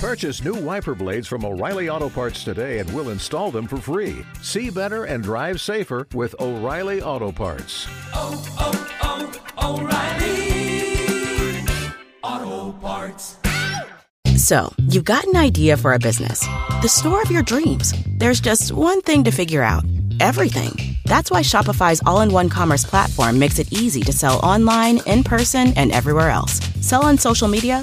Purchase new wiper blades from O'Reilly Auto Parts today and we'll install them for free. See better and drive safer with O'Reilly Auto Parts. Oh, oh, oh, O'Reilly Auto Parts. So, you've got an idea for a business, the store of your dreams. There's just one thing to figure out everything. That's why Shopify's all in one commerce platform makes it easy to sell online, in person, and everywhere else. Sell on social media,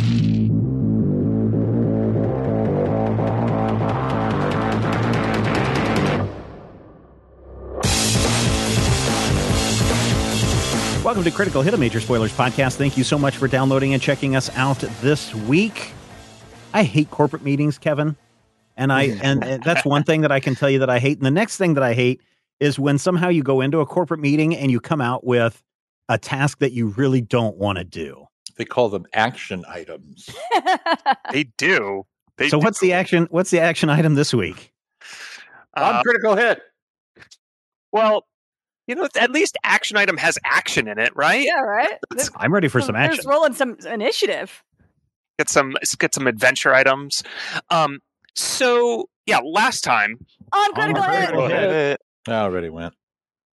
Welcome to Critical Hit, a Major Spoilers podcast. Thank you so much for downloading and checking us out this week. I hate corporate meetings, Kevin, and I and, and that's one thing that I can tell you that I hate. And the next thing that I hate is when somehow you go into a corporate meeting and you come out with a task that you really don't want to do. They call them action items. They do. They So do. what's the action? What's the action item this week? On Uh, critical hit. well, you know, at least action item has action in it, right? Yeah, right. Let's I'm ready for some There's action. rolling some initiative. get some let's get some adventure items. Um, so yeah, last time On critical hit. critical hit. I already went.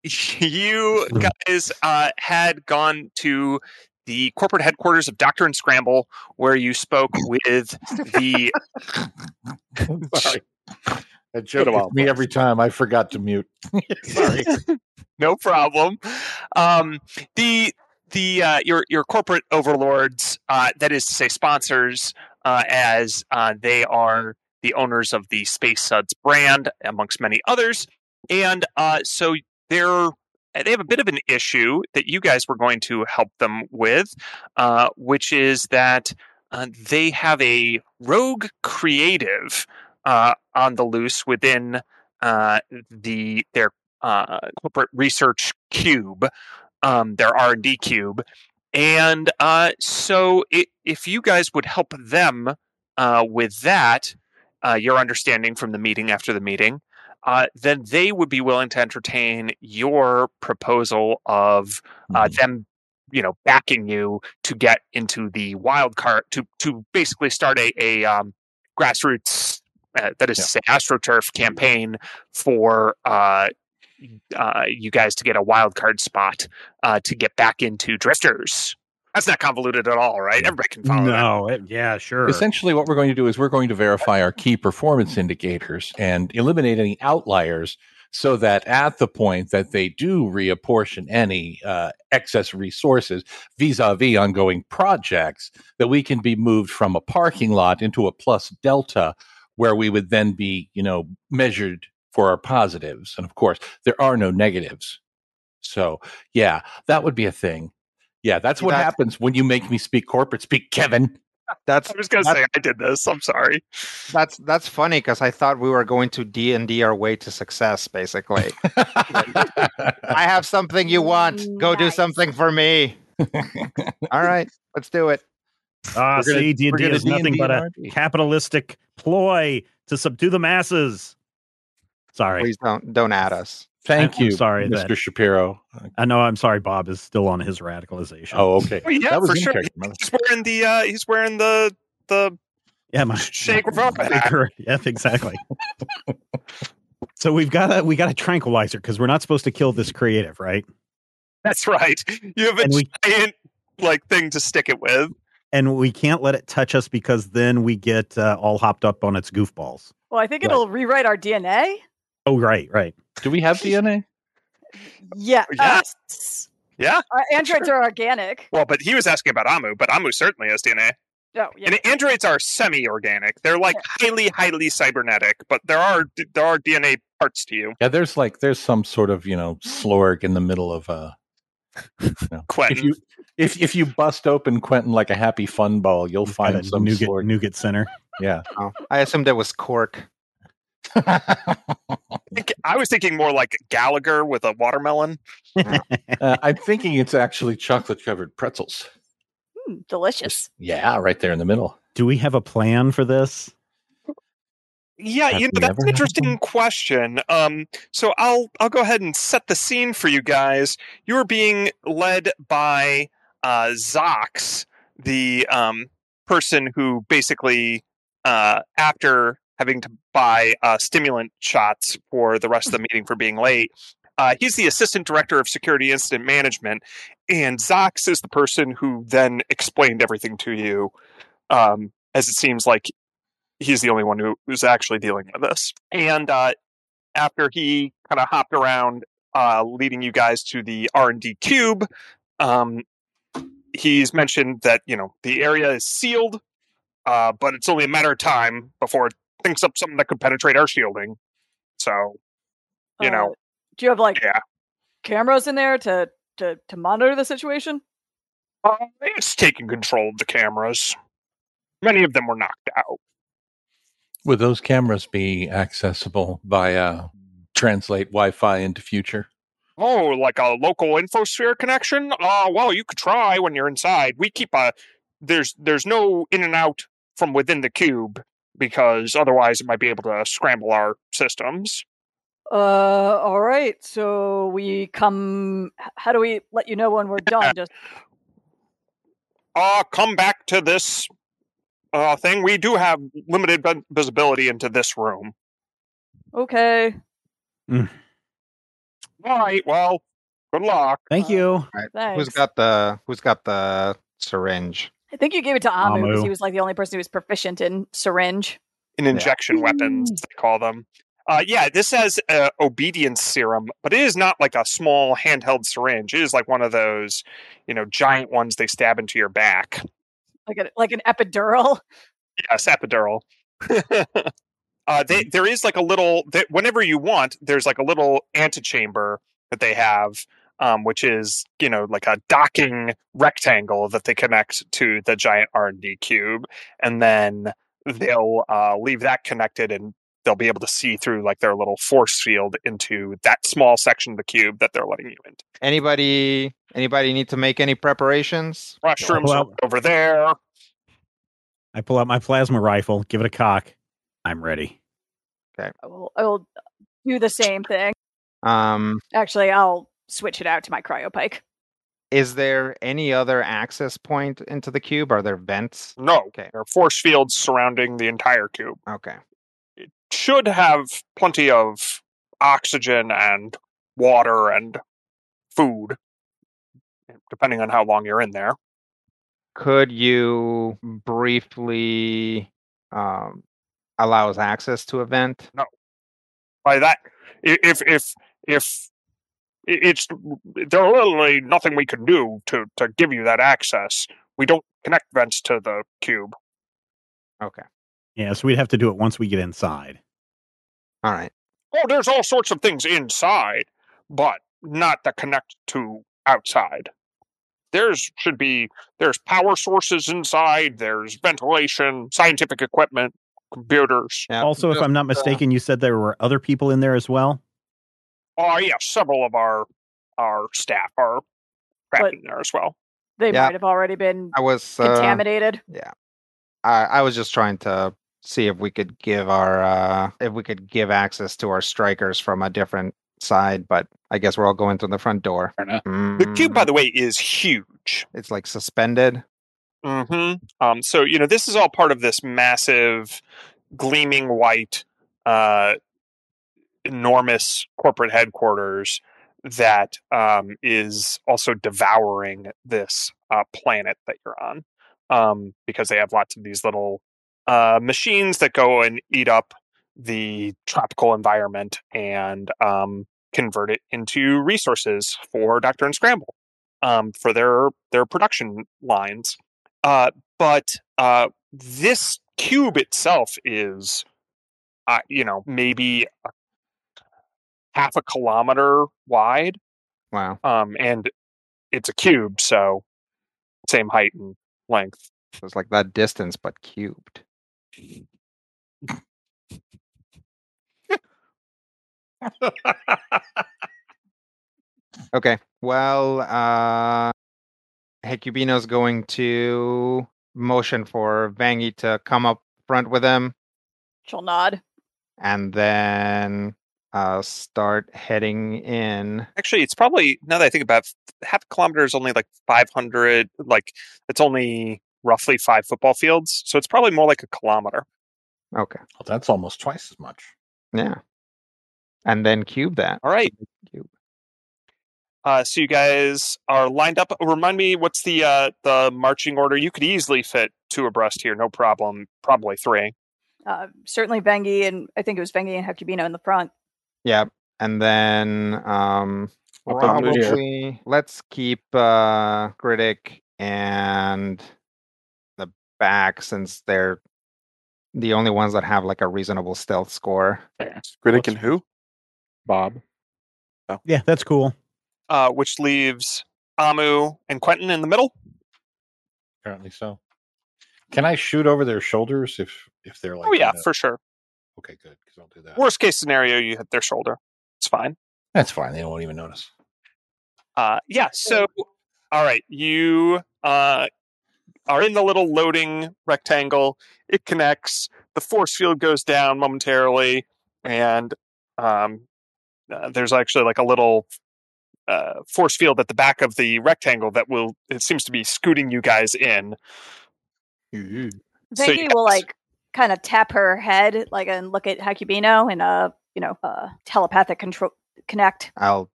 you guys uh, had gone to the corporate headquarters of Doctor and Scramble, where you spoke with the Sorry. That joke Been a is while, me every time. I forgot to mute. Sorry. no problem. Um, the the uh, your your corporate overlords, uh, that is to say, sponsors, uh, as uh, they are the owners of the Space Suds brand, amongst many others, and uh, so they're they have a bit of an issue that you guys were going to help them with, uh, which is that uh, they have a rogue creative uh, on the loose within uh, the their uh, corporate research cube, um, their R and D cube, and uh, so i if you guys would help them uh, with that, uh, your understanding from the meeting after the meeting, uh, then they would be willing to entertain your proposal of uh, them, you know, backing you to get into the wild card to to basically start a a um, grassroots. Uh, that is to say, AstroTurf campaign for uh, uh, you guys to get a wild card spot uh, to get back into drifters. That's not convoluted at all, right? Everybody can follow that. No, it, yeah, sure. Essentially, what we're going to do is we're going to verify our key performance indicators and eliminate any outliers so that at the point that they do reapportion any uh, excess resources vis-a-vis ongoing projects that we can be moved from a parking lot into a plus delta where we would then be you know measured for our positives and of course there are no negatives so yeah that would be a thing yeah that's what That- happens when you make me speak corporate speak kevin That's I was going to say I did this. I'm sorry. that's that's funny because I thought we were going to D and D our way to success. Basically, I have something you want. Go do something for me. All right, let's do it. Ah, We're gonna- see, D&D we're gonna is nothing D&D but a RP. capitalistic ploy to subdue the masses. Sorry. Please don't don't add us. Thank I'm you, sorry Mr. that- Shapiro. I know I'm sorry Bob is still on his radicalization. Oh, okay. Oh, yeah, that was for sure. He's wearing the uh, he's wearing the the yeah, my Shake my- Revolt my Yep, exactly. so we've got a we got a tranquilizer because we're not supposed to kill this creative, right? That's right. You have a And we- giant like thing to stick it with. And we can't let it touch us because then we get uh, all hopped up on its goofballs. Well, I think Right. it'll rewrite our DNA. Oh, right, right. Do we have DNA? Yeah. Yeah. uh, Yeah. our androids are organic. Well, but he was asking about Amu, but Amu certainly has DNA. Oh, yeah. And androids are semi-organic. They're like highly, highly cybernetic, but there are there are DNA parts to you. Yeah, there's like there's some sort of you know slorg in the middle of uh you know, Quentin. if you if if you bust open Quentin like a happy fun ball, you'll Got find a some nougat, slorg. nougat center. Yeah. Oh, I assumed it was cork. think- I was thinking more like Gallagher with a watermelon. Uh, I'm thinking it's actually chocolate covered pretzels. Mm, delicious. Yeah, right there in the middle. Do we have a plan for this? Yeah, Have you know that's an interesting one? question. Um, so I'll I'll go ahead and set the scene for you guys. You are being led by uh, Zox, the um, person who basically, uh, after having to buy uh, stimulant shots for the rest of the meeting for being late, uh, he's the assistant director of security incident management, and Zox is the person who then explained everything to you. Um, as it seems like he's the only one who, who's actually dealing with this. And uh, after he kind of hopped around, uh, leading you guys to the R and D cube, um, he's mentioned that you know the area is sealed, uh, but it's only a matter of time before it thinks up something that could penetrate our shielding. So, you Uh, know, do you have like yeah, cameras in there to to to monitor the situation? uh, it's taking control of the cameras. Many of them were knocked out. Would those cameras be accessible via translate Wi-Fi into future? Oh, like a local infosphere connection? Uh well, you could try when you're inside. We keep a there's there's no in and out from within the cube because otherwise it might be able to scramble our systems. Uh, all right. So we come. How do we let you know when we're done? Just Uh come back to this uh thing. We do have limited visibility into this room. okay. All right, well, good luck. Thank you. All right. Thanks. Who's got the Who's got the syringe? I think you gave it to Amu because he was like the only person who was proficient in syringe. in injection weapons, they call them. Uh, yeah, this has uh, obedience serum, but it is not like a small handheld syringe. It is like one of those, you know, giant ones they stab into your back. Like a, like an epidural. Yes, epidural. uh, they, there is like a little that whenever you want, there's like a little antechamber that they have, um, which is you know like a docking rectangle that they connect to the giant R and D cube, and then they'll uh, leave that connected and they'll be able to see through like their little force field into that small section of the cube that they're letting you into. Anybody Anybody need to make any preparations? Mushrooms Well- over there. I pull out my plasma rifle, give it a cock. I'm ready. Okay. I will, I will do the same thing. Um, Actually, I'll switch it out to my cryopike. is there any other access point into the cube? Are there vents? No, Okay. there are force fields surrounding the entire cube. Okay. It should have plenty of oxygen and water and food, depending on how long you're in there. Could you briefly um, allow us access to event? No. By that, if if if it's there's literally nothing we can do to to give you that access. We don't connect vents to the cube. Okay. Yeah, so we'd have to do it once we get inside. All right. Oh, there's all sorts of things inside, but not that connect to outside. There's should be there's power sources inside. There's ventilation, scientific equipment, computers. Yeah. also, if I'm not uh, mistaken, you said there were other people in there as well. Oh yeah, several of our our staff are trapped in there as well. They Yeah. might have already been I was uh, contaminated. Yeah. I, I was just trying to see if we could give our uh if we could give access to our strikers from a different side, but I guess we're all going through the front door. Fair enough. The cube, by Mm, the way, is huge. it's like suspended. Hmm Um, so you know this is all part of this massive, gleaming white, uh, enormous corporate headquarters that um, is also devouring this uh, planet that you're on, um, because they have lots of these little uh, machines that go and eat up the tropical environment and um, convert it into resources for Doctor and Scramble um, for their their production lines. Uh, but uh, this cube itself is, uh, you know, maybe a half a kilometer wide, Wow. um, and it's a cube, so same height and length. So it's like that distance but cubed. Okay. Well, uh Hecubino's going to motion for Vangi to come up front with him She'll nod. and then uh, start heading in. Actually, it's probably now that I think about it, half a kilometer is only like 500. Like it's only roughly five football fields, so it's probably more like a kilometer. Okay. Well, that's almost twice as much. Yeah. And then cube that. All right. Cube. Uh, so you guys are lined up. Remind me, what's the uh, the marching order? You could easily fit two abreast here, no problem. Probably three. Uh, certainly Vengi and I think it was Vengi and Hecubino in the front. Yeah. And then um I'll put 'em in here. probably let's keep uh Skritic and the back since they're the only ones that have like a reasonable stealth score. Skritic and who? Bob. Oh. Yeah, that's cool. Uh, which leaves Amu and Quentin in the middle. Apparently so. Can I shoot over their shoulders if if they're like? oh yeah, for sure. Okay, good. Because I'll do that. Worst case scenario, you hit their shoulder. It's fine. That's fine. They won't even notice. Uh, yeah. So, all right, you uh, are in the little loading rectangle. It connects. The force field goes down momentarily, and um, uh, there's actually like a little uh, force field at the back of the rectangle that will. It seems to be scooting you guys in. Ooh. So Vengi you will like kind of tap her head like and look at Hecubino and uh you know uh telepathic control connect. I'll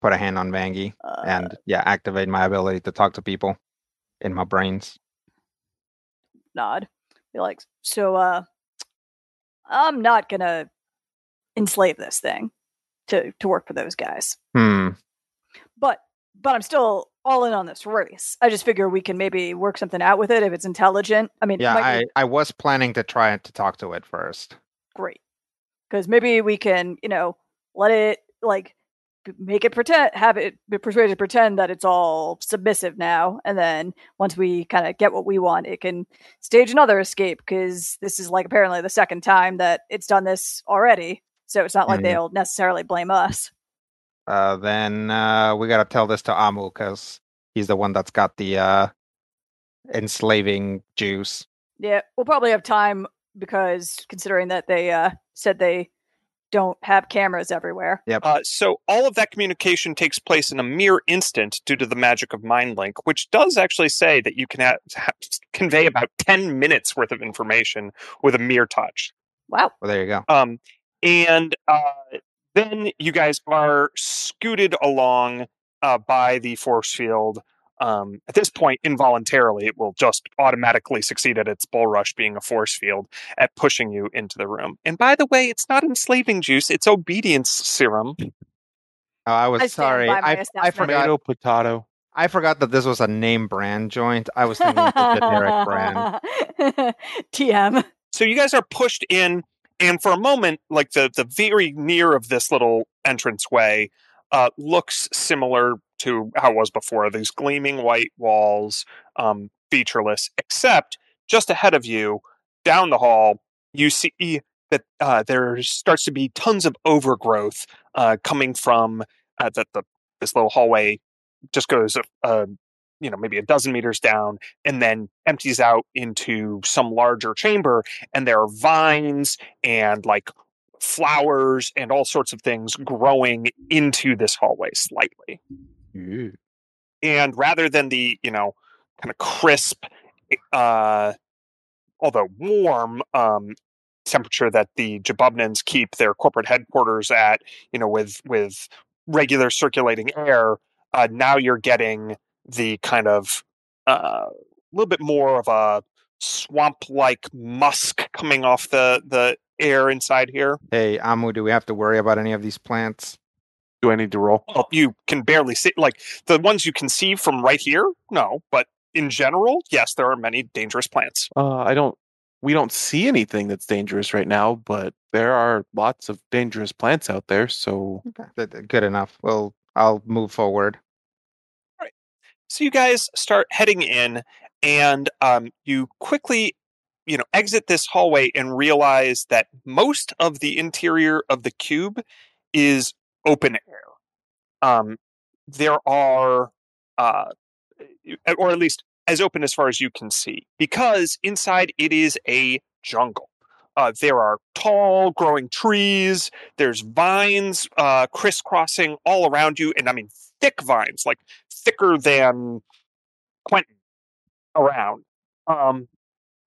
put a hand on Vangi Uh, and yeah, activate my ability to talk to people in my brains. nod. Be like, so uh I'm not gonna enslave this thing to to work for those guys. Hmm. But but I'm still all in on this race. I just figure we can maybe work something out with it if it's intelligent. I mean, Yeah, I, be I was planning to try to talk to it first. great because maybe we can, you know, let it like make it pretend, have it be persuaded to pretend that it's all submissive now, and then once we kind of get what we want, it can stage another escape because this is like apparently the second time that it's done this already. So it's not like Mhm. they'll necessarily blame us. Uh, then uh, we gotta tell this to Amu because he's the one that's got the uh, enslaving juice. Yeah, we'll probably have time because considering that they uh, said they don't have cameras everywhere. Yep. Uh, so all of that communication takes place in a mere instant due to the magic of mind link, which does actually say that you can ha- ha- convey about ten minutes worth of information with a mere touch. Wow. Well, there you go. Um, and uh, then you guys are scooted along uh, by the force field. Um, at this point, involuntarily, it will just automatically succeed at its bull rush being a force field at pushing you into the room. And by the way, it's not enslaving juice; it's obedience serum. Oh, I was I sorry. I, I forgot. Tomato, potato. I forgot that this was a name brand joint. I was thinking it's a generic brand. TM. so you guys are pushed in and for a moment like the the very near of this little entranceway uh looks similar to how it was before these gleaming white walls um featureless except just ahead of you down the hall you see that uh there starts to be tons of overgrowth uh coming from uh, that the this little hallway just goes uh you know maybe a dozen meters down and then empties out into some larger chamber and there are vines and like flowers and all sorts of things growing into this hallway slightly Ooh. and rather than the you know kind of crisp uh although warm um temperature that the Jabubnans keep their corporate headquarters at you know with with regular circulating air uh now you're getting the kind of uh, a little bit more of a swamp like musk coming off the the air inside here Hey, Amu, do we have to worry about any of these plants? Do I need to roll? well, you can barely see like the ones you can see from right here no but in general yes there are many dangerous plants Uh, I don't. We don't see anything that's dangerous right now, but there are lots of dangerous plants out there. So Good- Good enough. Well, I'll move forward. So you guys start heading in and um, you quickly you know exit this hallway and realize that most of the interior of the cube is open air um, there are uh, or at least as open as far as you can see, because inside it is a jungle. Uh, there are tall growing trees. There's vines uh, crisscrossing all around you, and I mean thick vines, like thicker than Quentin around. Um,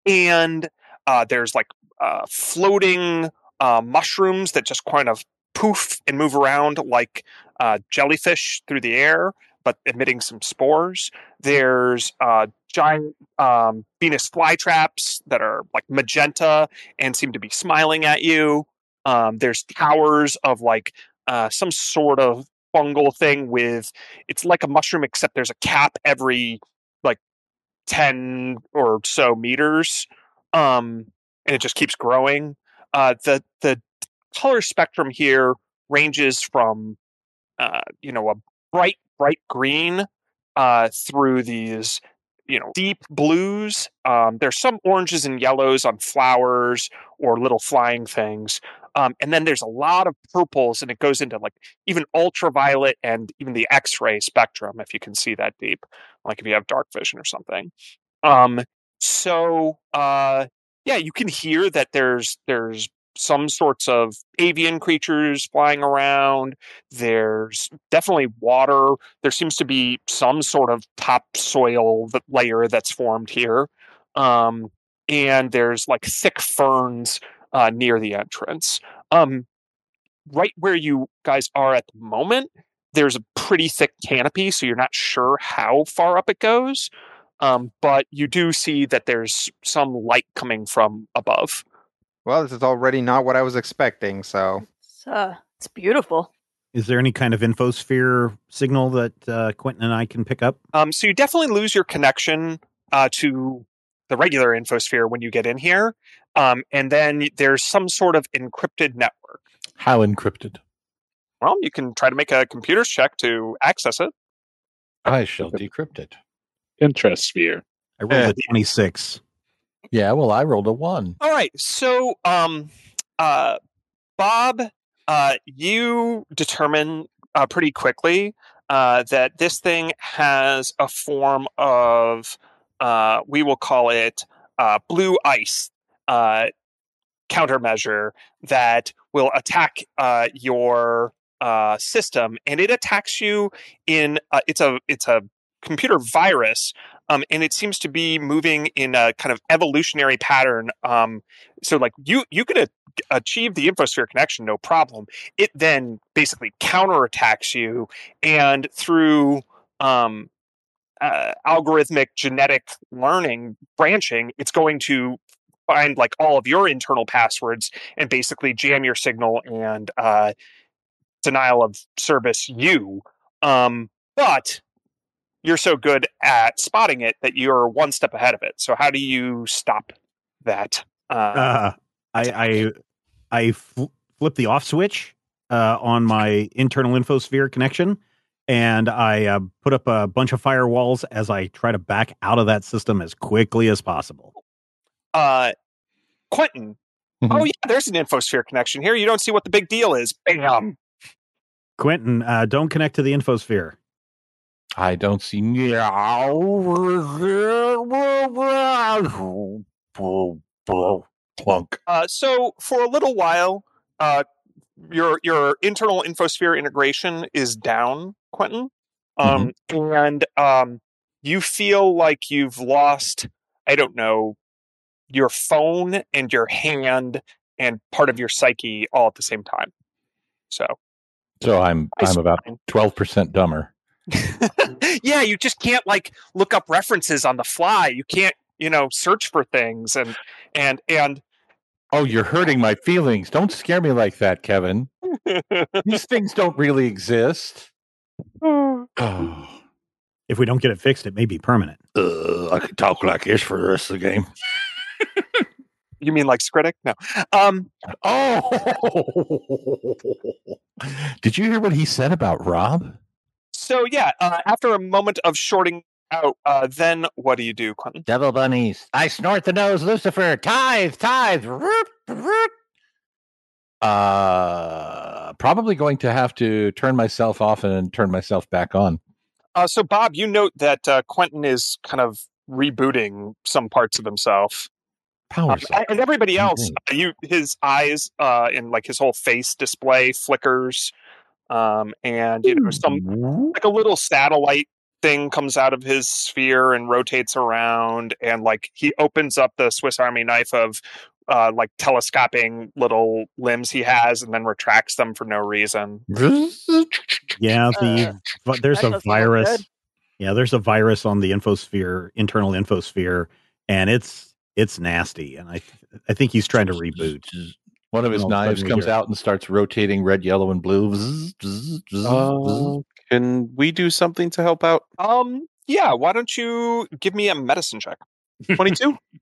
and uh, there's like uh, floating uh, mushrooms that just kind of poof and move around like uh, jellyfish through the air, but emitting some spores. There's uh, giant um, Venus flytraps that are like magenta and seem to be smiling at you. Um, there's towers of like uh, some sort of fungal thing with it's like a mushroom except there's a cap every like 10 or so meters um and it just keeps growing. Uh the the color spectrum here ranges from uh you know a bright bright green uh through these you know deep blues. Um there's some oranges and yellows on flowers or little flying things um, and then there's a lot of purples and it goes into like even ultraviolet and even the x-ray spectrum if you can see that deep like if you have dark vision or something. Um, so uh, yeah you can hear that there's there's some sorts of avian creatures flying around. There's definitely water. There seems to be some sort of topsoil layer that's formed here. Um, and there's like thick ferns uh, near the entrance. Um, right where you guys are at the moment, there's a pretty thick canopy, so you're not sure how far up it goes. Um, but you do see that there's some light coming from above. Well, this is already not what I was expecting. So It's, uh, it's beautiful. Is there any kind of infosphere signal that uh, Quentin and I can pick up? Um, so you definitely lose your connection uh, to the regular infosphere when you get in here. Um, and then there's some sort of encrypted network. How encrypted? Well, you can try to make a computer's check to access it. I shall decrypt it. Introsphere. I rolled a 26. Yeah, well, I rolled a one. All right. So, um, uh, Bob, uh, you determine uh, pretty quickly uh, that this thing has a form of, uh, we will call it uh, blue ice uh, countermeasure that will attack uh, your uh, system, and it attacks you in. It's a it's a computer virus, um, and it seems to be moving in a kind of evolutionary pattern. Um, so, like you you could achieve the infosphere connection, no problem. It then basically counterattacks you, and through um, uh, algorithmic genetic learning branching, it's going to find like all of your internal passwords and basically jam your signal and uh, denial of service you. Um, but you're so good at spotting it that you're one step ahead of it. So how do you stop that? Uh, Uh, I I, I fl- flip the off switch uh, on my internal infosphere connection, and I uh, put up a bunch of firewalls as I try to back out of that system as quickly as possible. uh, Quentin. Oh yeah, there's an infosphere connection here. You don't see what the big deal is. Bam. Quentin, uh, don't connect to the infosphere. I don't see. Plunk. Uh, so for a little while, uh, your your internal infosphere integration is down, Quentin, um, and um, you feel like you've lost. I don't know your phone and your hand and part of your psyche all at the same time. So So I'm I'm about twelve percent dumber. yeah, you just can't like look up references on the fly. You can't, you know, search for things and and and Oh, you're hurting my feelings. Don't scare me like that, Kevin. These things don't really exist. Oh. If we don't get it fixed, it may be permanent. Uh, I could talk like this for the rest of the game. you mean like Skritic? No. Um Oh, did you hear what he said about Rob? so yeah, uh, after a moment of shorting out, uh, then what do you do, Quentin? Devil bunnies. I snort the nose, Lucifer. Tithe, tithe. Root, root. Uh, probably going to have to turn myself off and turn myself back on. Uh, so, Bob, you note that uh, Quentin is kind of rebooting some parts of himself. Power Um, and everybody else, Mhm. uh, you his eyes uh, and like his whole face display flickers, um, and you know some like a little satellite thing comes out of his sphere and rotates around, and like he opens up the Swiss Army knife of uh, like telescoping little limbs he has, and then retracts them for no reason. Yeah, the but there's a virus. Yeah, there's a virus on the infosphere, internal infosphere, and it's it's nasty. And I th- I think he's trying to reboot. One of his And all of a knives comes hear- out and starts rotating red, yellow, and blue. Uh, can we do something to help out? Um, yeah, why don't you give me a medicine check? 22?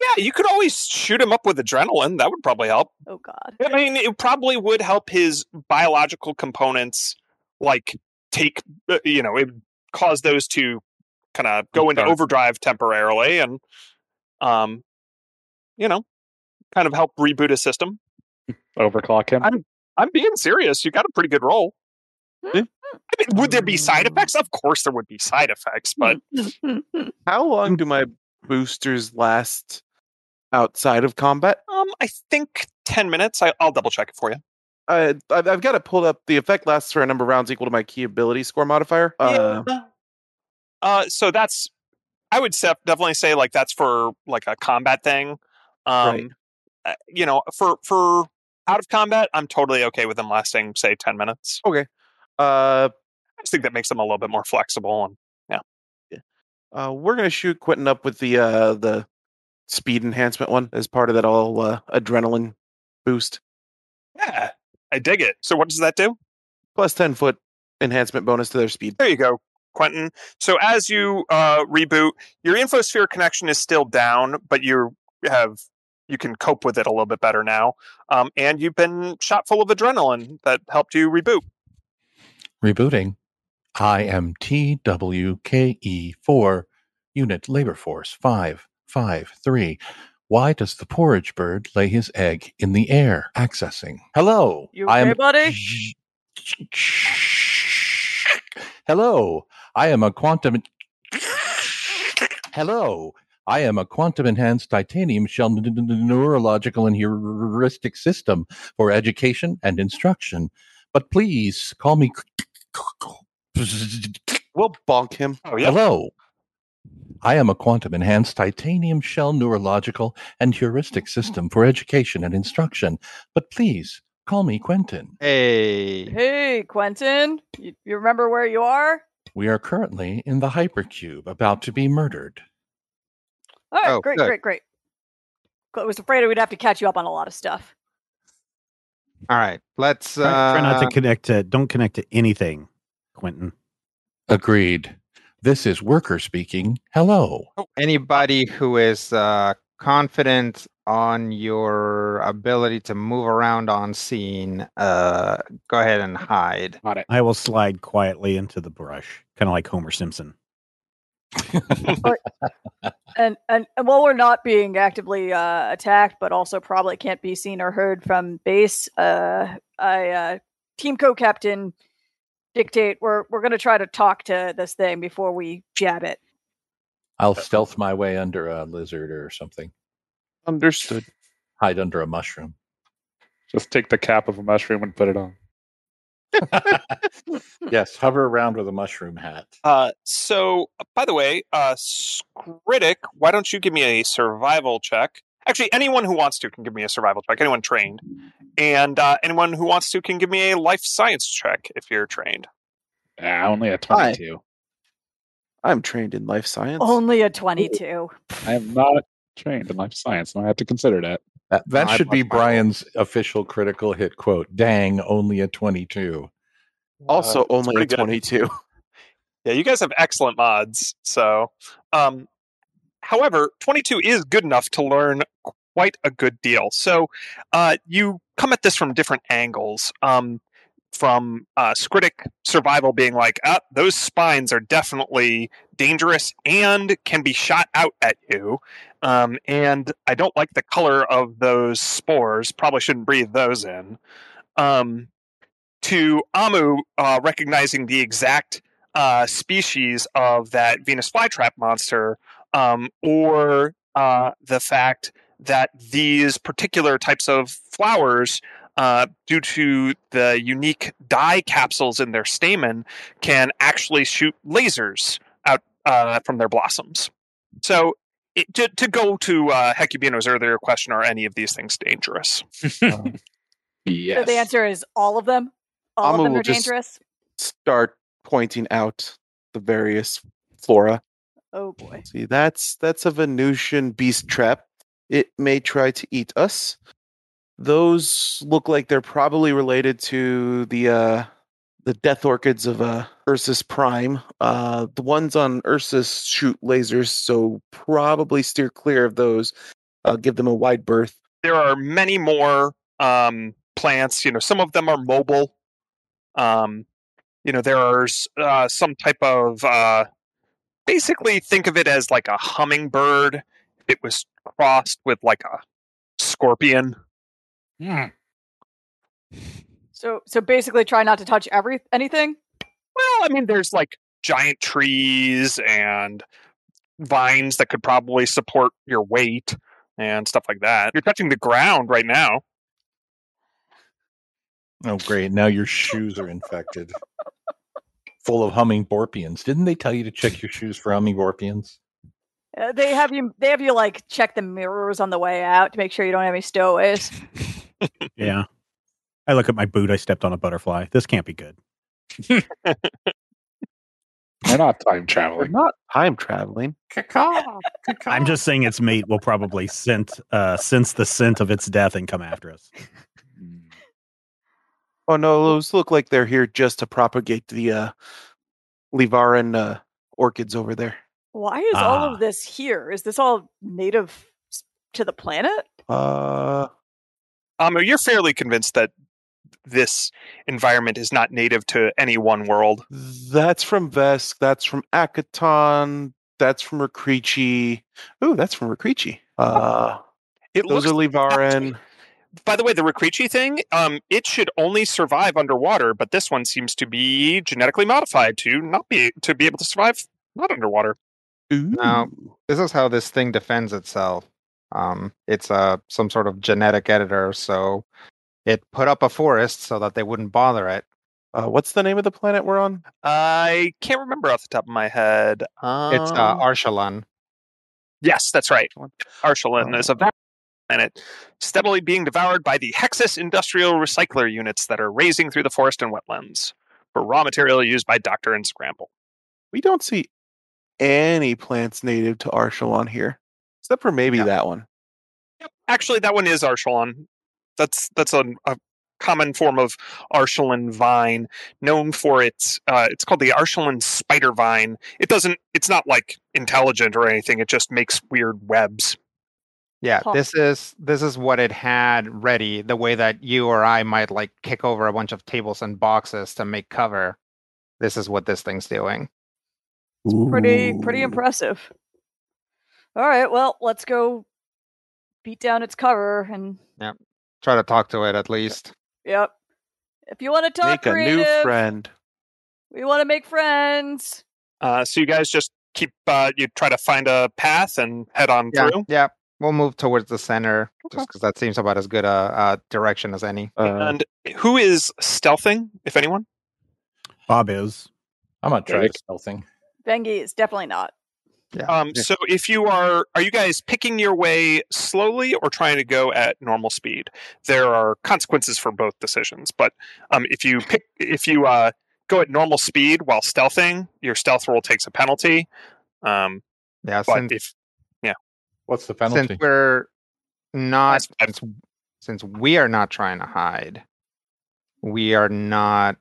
Yeah, you could always shoot him up with adrenaline. That would probably help. Oh God. I mean, it probably would help his biological components, like take, uh, you know, it would cause those to kind of go into overdrive temporarily, and, um, you know, kind of help reboot a system. Overclock him. I'm I'm being serious. You got a pretty good role. Yeah. I mean, would there be side effects? Of course, there would be side effects, but How long do my boosters last outside of combat? um, I think ten minutes. I, I'll double check it for you. Uh, I've, I've got it pulled up. The effect lasts for a number of rounds equal to my key ability score modifier. Uh, Yeah. Uh, so that's I would definitely say like that's for like a combat thing. Um, Right. you know, for for out of combat, I'm totally okay with them lasting say ten minutes. Okay. Uh, I just think that makes them a little bit more flexible. And uh, we're gonna shoot Quentin up with the uh the speed enhancement one as part of that all uh, adrenaline boost. yeah, I dig it. So what does that do? Plus ten foot enhancement bonus to their speed. There you go, Quentin. So as you uh, reboot, your infosphere connection is still down, but you have you can cope with it a little bit better now. Um, and you've been shot full of adrenaline that helped you reboot. Rebooting. I am TWKE4, Unit Labor Force 553. Why does the porridge bird lay his egg in the air? Accessing. Hello. You I okay, am buddy? Hello. I am a quantum. Hello. I am a quantum enhanced titanium shell n- n- n- neurological and heuristic system for education and instruction. But please call me. We'll bonk him. Oh yeah. Hello. I am a quantum enhanced titanium shell neurological and heuristic system for education and instruction. But please call me Quentin. Hey. Hey, Quentin. You, you remember where you are? We are currently in the hypercube, about to be murdered. All right, Oh, great, good. great, great. I was afraid we'd have to catch you up on a lot of stuff. All right. Let's uh, Try, try not to connect to. Don't connect to anything, Quentin. Agreed. This is worker speaking. Hello. anybody who is uh, confident on your ability to move around on scene, uh, go ahead and hide. On it. I will slide quietly into the brush, kind of like Homer Simpson. And, and and while we're not being actively uh, attacked, but also probably can't be seen or heard from base, uh, I uh, team co-captain dictate we're we're gonna try to talk to this thing before we jab it. I'll stealth my way under a lizard or something. Understood. Hide under a mushroom. Just take the cap of a mushroom and put it on. yes, hover around with a mushroom hat. Uh, so, by the way, uh, Skritic, why don't you give me a survival check? Actually, anyone who wants to can give me a survival check. Anyone trained, and uh, anyone who wants to can give me a life science check if you're trained. Ah, only a 22. I'm trained in life science. Only a twenty-two. I am not trained in life science, and I have to consider that. That, that should be bust my roll. Brian's official critical hit quote. Dang, only a 22. also, Uh, only a pretty good. 22. Yeah, you guys have excellent mods. So, um, however, 22 is good enough to learn quite a good deal. So, uh, you come at this from different angles. Um, from uh, Skritic survival being like, ah, those spines are definitely dangerous and can be shot out at you. Um, and I don't like the color of those spores. Probably shouldn't breathe those in. Um, to Amu uh, recognizing the exact uh, species of that Venus flytrap monster, um, or uh, the fact that these particular types of flowers, uh, due to the unique dye capsules in their stamen, can actually shoot lasers out uh, from their blossoms. So, it, to, to go to uh, Hecubino's earlier question, are any of these things dangerous? Yes. So the answer is all of them. All Amu of them are just- dangerous. Start pointing out the various flora. Oh boy. See, that's that's a Venusian beast trap. It may try to eat us. Those look like they're probably related to the uh the death orchids of uh Ursus Prime. Uh the ones on Ursus shoot lasers, so probably steer clear of those. Uh give them a wide berth. there are many more um, plants. You know, some of them are mobile. Um, you know, there's uh, some type of uh, basically think of it as like a hummingbird. If it was crossed with like a scorpion. Hmm. So so basically try not to touch every anything. Well, I mean, there's like giant trees and vines that could probably support your weight and stuff like that. You're touching the ground right now. Oh, great. Now your shoes are infected. Full of hummingborpians. Didn't they tell you to check your shoes for hummingborpians? Uh, they have you they have you like check the mirrors on the way out to make sure you don't have any stowaways. Yeah. I look at my boot. I stepped on a butterfly. This can't be good. We're not time traveling. We're traveling. not time traveling. I'm just saying its mate will probably scent uh, sense the scent of its death and come after us. Oh no, those look like they're here just to propagate the uh Levarin uh orchids over there. Why is all Ah. of this here? Is this all native to the planet? Uh Um, you're fairly convinced that this environment is not native to any one world. That's from Vesk. That's from Akaton. That's from Rakrichi. Ooh, that's from Rakrichi. Uh, It those looks are Levarin. By the way, the Rakrichi thing, um, it should only survive underwater, but this one seems to be genetically modified to not be to be able to survive not underwater. Now, this is how this thing defends itself. Um, it's uh, some sort of genetic editor, so it put up a forest so that they wouldn't bother it. Uh, what's the name of the planet we're on? I can't remember off the top of my head. Um, It's uh, Arshalan. yes, that's right. Arshalan Uh, is a va- planet steadily being devoured by the Hexus industrial recycler units that are raising through the forest and wetlands for raw material used by Doctor and Scramble. We don't see any plants native to Arshalan here, except for maybe Yeah. that one. Yep. Actually, that one is Arshalan. That's that's a, a common form of Arshalan vine, known for its. Uh, it's called the Arshalan spider vine. It doesn't. It's not like intelligent or anything. It just makes weird webs. Yeah, this is this is what it had ready. The way that you or I might like kick over a bunch of tables and boxes to make cover. This is what this thing's doing. Pretty pretty impressive. All right, well, let's go beat down its cover and yeah, Try to talk to it at least. yep. If you want to talk to it. Make a new friend. we want to make friends. Uh, so you guys just keep. Uh, you try to find a path and head on Yeah, through. yeah. We'll move towards the center just because that seems about as good a, a direction as any. Uh, And who is stealthing, if anyone? Bob is. I'm not trying to stealthing. Vengi is definitely not. Um, so if you are, are you guys picking your way slowly or trying to go at normal speed? There are consequences for both decisions, but um, if you pick, if you uh, go at normal speed while stealthing, your stealth roll takes a penalty. Um, Yeah, but since, if What's the penalty? since penalty? we're not since, since we are not trying to hide, we are not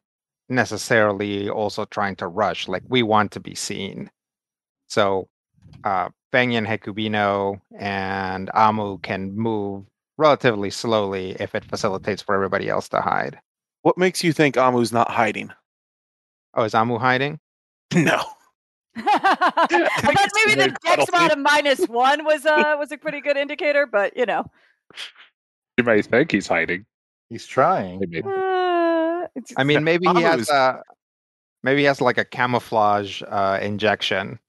necessarily also trying to rush. Like we want to be seen. So uh Banyan Hecubino and Amu can move relatively slowly if it facilitates for everybody else to hide. what makes you think Amu's not hiding? Oh, is Amu hiding? No. I thought maybe the weird dex subtlety. amount of minus one was uh was a pretty good indicator, but you know, You may think he's hiding. He's trying. Maybe. uh, it's- I mean, maybe he has a Maybe he has like a camouflage uh, injection.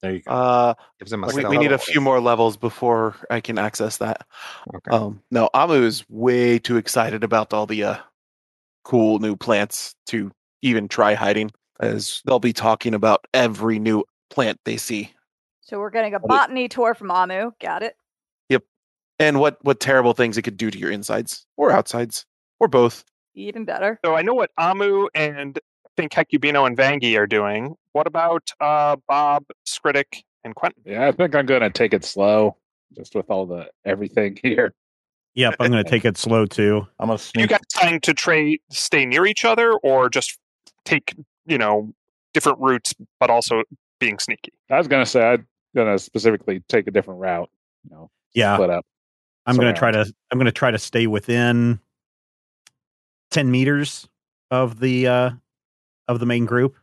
There you go. Uh, Gives him a we, we need a few more levels before I can access that. Okay. Um, no, Amu is way too excited about all the uh, cool new plants to even try hiding, as they'll be talking about every new plant they see So we're getting a botany tour from Amu. Got it. Yep. And what what terrible things it could do to your insides or outsides or both. Even better. So I know what Amu and I think Hecubino and Vangie are doing. What about uh, Bob, Skritic, and Quentin? Yeah, I think I'm gonna take it slow, just with all the everything here. Yep, I'm going to take it slow too. I'm gonna You sneak. guys trying to trade, stay near each other, or just take you know different routes, but also being sneaky? I was gonna say I'm gonna specifically take a different route. You know, Yeah, split up. I'm going to try to I'm going to try to stay within 10 meters of the uh of the main group.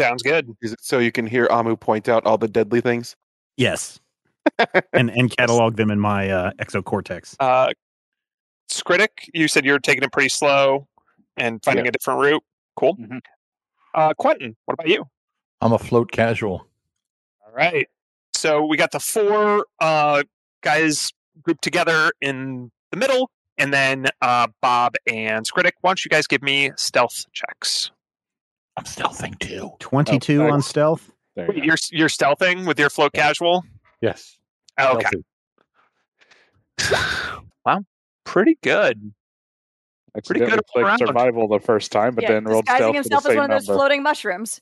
Sounds good. Is it so you can hear Amu point out all the deadly things? Yes. and and catalog them in my uh exocortex. Uh, Skritic, you said you're taking it pretty slow and finding Yeah. a different route. Cool. Mhm. Uh, Quentin, what about you? I'm a float casual. All right. So we got the four uh, guys grouped together in the middle, and then uh, Bob and Skritic. Why don't you guys give me stealth checks? I'm stealthing too. 22 Oh, on stealth. There Wait, you you're, you're stealthing with your float casual. Yes. Oh, okay. Wow, pretty good. pretty good Accidentally all survival the first time, but yeah, then rolled disguising stealth for the himself as same one of those number. floating mushrooms.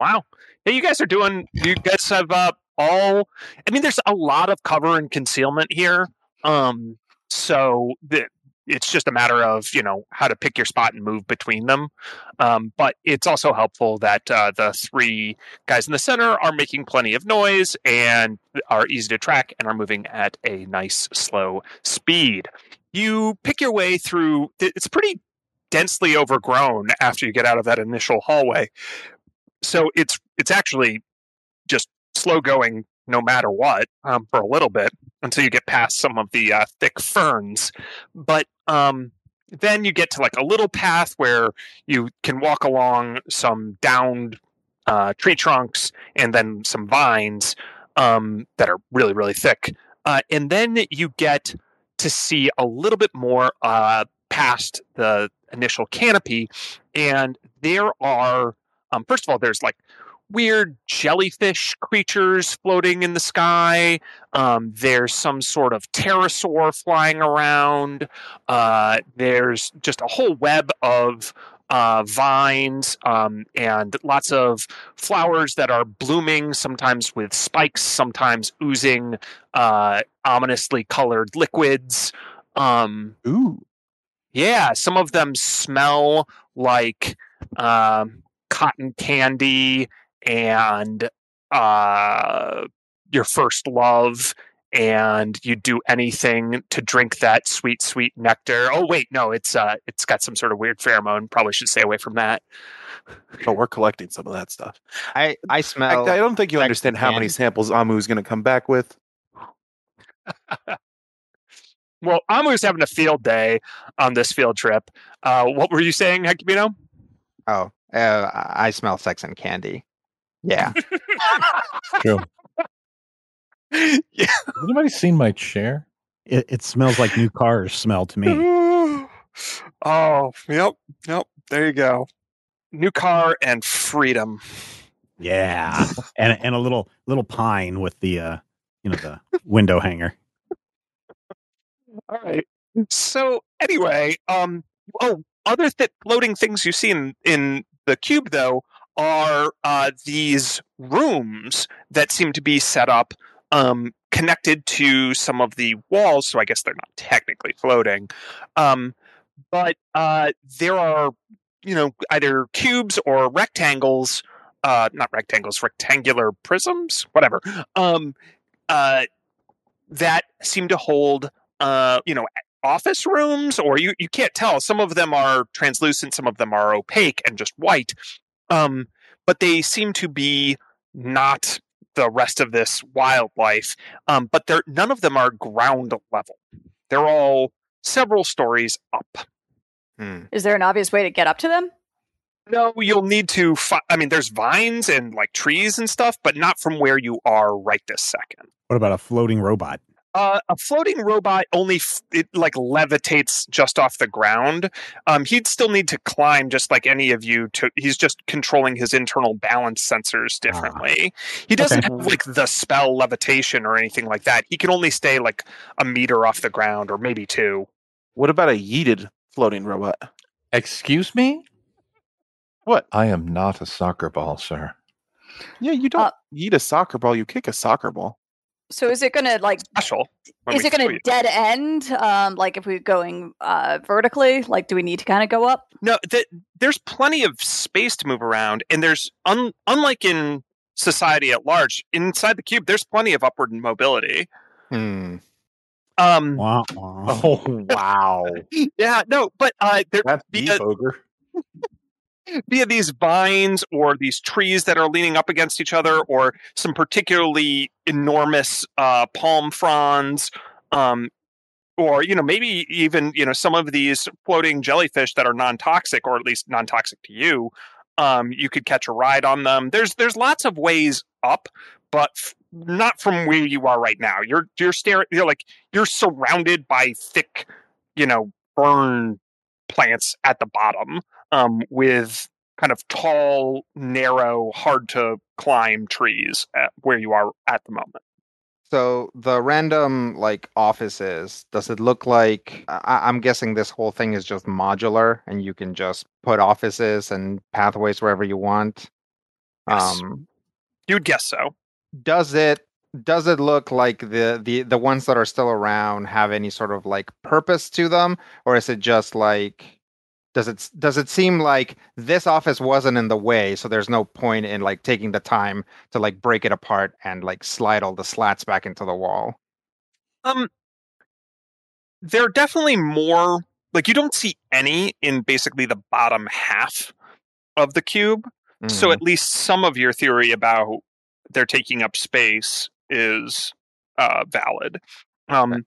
Wow. Hey, you guys are doing. You guys have uh, all. I mean, there's a lot of cover and concealment here. Um, so the, it's just a matter of you know how to pick your spot and move between them. Um, but it's also helpful that uh, the three guys in the center are making plenty of noise and are easy to track and are moving at a nice slow speed. You pick your way through. It's pretty densely overgrown after you get out of that initial hallway so it's it's actually just slow going no matter what um, for a little bit until you get past some of the uh, thick ferns. But um, then you get to like a little path where you can walk along some downed uh, tree trunks and then some vines um, that are really really thick. Uh, and then you get to see a little bit more uh, past the initial canopy and there are um, first of all, there's like weird jellyfish creatures floating in the sky. Um, there's some sort of pterosaur flying around. Uh, there's just a whole web of uh, vines um, and lots of flowers that are blooming, sometimes with spikes, sometimes oozing uh, ominously colored liquids. Um, Ooh, yeah, some of them smell like um, cotton candy and uh, your first love, and you'd do anything to drink that sweet, sweet nectar. Oh wait, no, it's uh, it's got some sort of weird pheromone. Probably should stay away from that. but we're collecting some of that stuff. I I I, smell. I don't think you understand how many samples Amu is going to come back with. Well, Amu's having a field day on this field trip. Uh, what were you saying, Hecubino? Oh, uh, I smell sex and candy. Yeah. True. yeah. Has anybody seen my chair? It, it smells like new cars smell to me. oh, yep, yep. There you go. New car and freedom. Yeah. And and a little little pine with the uh you know the window hanger. All right. So anyway, um, oh, other th- floating things you see in in the cube though are uh, these rooms that seem to be set up um, connected to some of the walls. So I guess they're not technically floating, um, but uh, there are you know either cubes or rectangles. Uh, not rectangles, rectangular prisms, whatever. Um, uh, that seem to hold uh, you know, office rooms, or you, you can't tell. Some of them are translucent, some of them are opaque and just white. Um, but they seem to be not the rest of this wildlife. Um, but they're none of them are ground level. They're all several stories up. Hmm. Is there an obvious way to get up to them? No, you'll need to. Fi- I mean, there's vines and like trees and stuff, but not from where you are right this second. What about a floating robot? Uh, a floating robot only f- it like levitates just off the ground. Um, he'd still need to climb, just like any of you. To he's just controlling his internal balance sensors differently. He doesn't Okay. have like the spell levitation or anything like that. He can only stay like a meter off the ground, or maybe two. What about a yeeted floating robot? Excuse me? What? I am not a soccer ball, sir. Yeah, you don't Uh, yeet a soccer ball. You kick a soccer ball. So is it gonna like? Special. Is it gonna you. dead end? Um, like if we're going uh vertically, like do we need to kind of go up? No, th- there's plenty of space to move around, and there's un- unlike in society at large, inside the cube, there's plenty of upward mobility. Hmm. Um, Wah, wah. Oh wow. yeah, no, but uh, there That's via, deep, ogre. via these vines or these trees that are leaning up against each other, or some particularly enormous uh, palm fronds, um, or you know maybe even you know some of these floating jellyfish that are non-toxic, or at least non-toxic to you. Um, you could catch a ride on them. There's there's lots of ways up, but f- not from where you are right now. You're you're staring. You're like you're surrounded by thick, you know, fern plants at the bottom um, with kind of tall, narrow, hard to climb trees at where you are at the moment. So the random like offices, does it look like I- I'm guessing this whole thing is just modular and you can just put offices and pathways wherever you want? Yes. Um You'd guess so. does it does it look like the, the the ones that are still around have any sort of like purpose to them or is it just like does it does it seem like this office wasn't in the way so there's no point in like taking the time to like break it apart and like slide all the slats back into the wall Um, there are definitely more. Like you don't see any in basically the bottom half of the cube. So Mhm. at least some of your theory about they're taking up space is uh, valid. Um,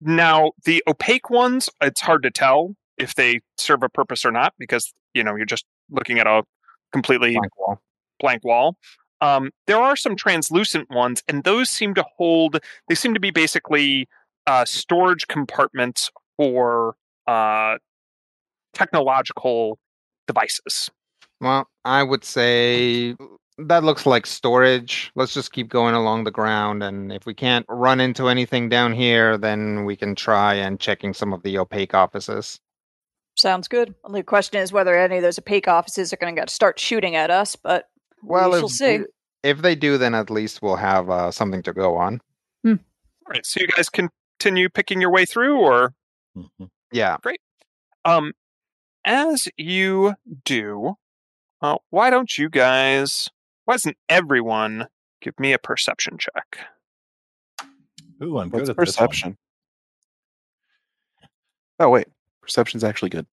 Now the opaque ones, it's hard to tell if they serve a purpose or not because you know you're just looking at a completely blank wall blank wall. Um, there are some translucent ones, and those seem to hold. They seem to be basically uh, storage compartments for uh, technological devices. Well, I would say that looks like storage. Let's just keep going along the ground, and if we can't run into anything down here, then we can try and checking some of the opaque offices. Sounds good. Only question is whether any of those opaque offices are going to start shooting at us. But Well, we if, shall see. if they do, then at least we'll have uh, something to go on. All right, so you guys continue picking your way through, or Mhm. Yeah. Great. Um, as you do, uh, why don't you guys? Why doesn't everyone give me a perception check? Ooh, I'm What's good at this one. perception? Oh wait, perception's actually good.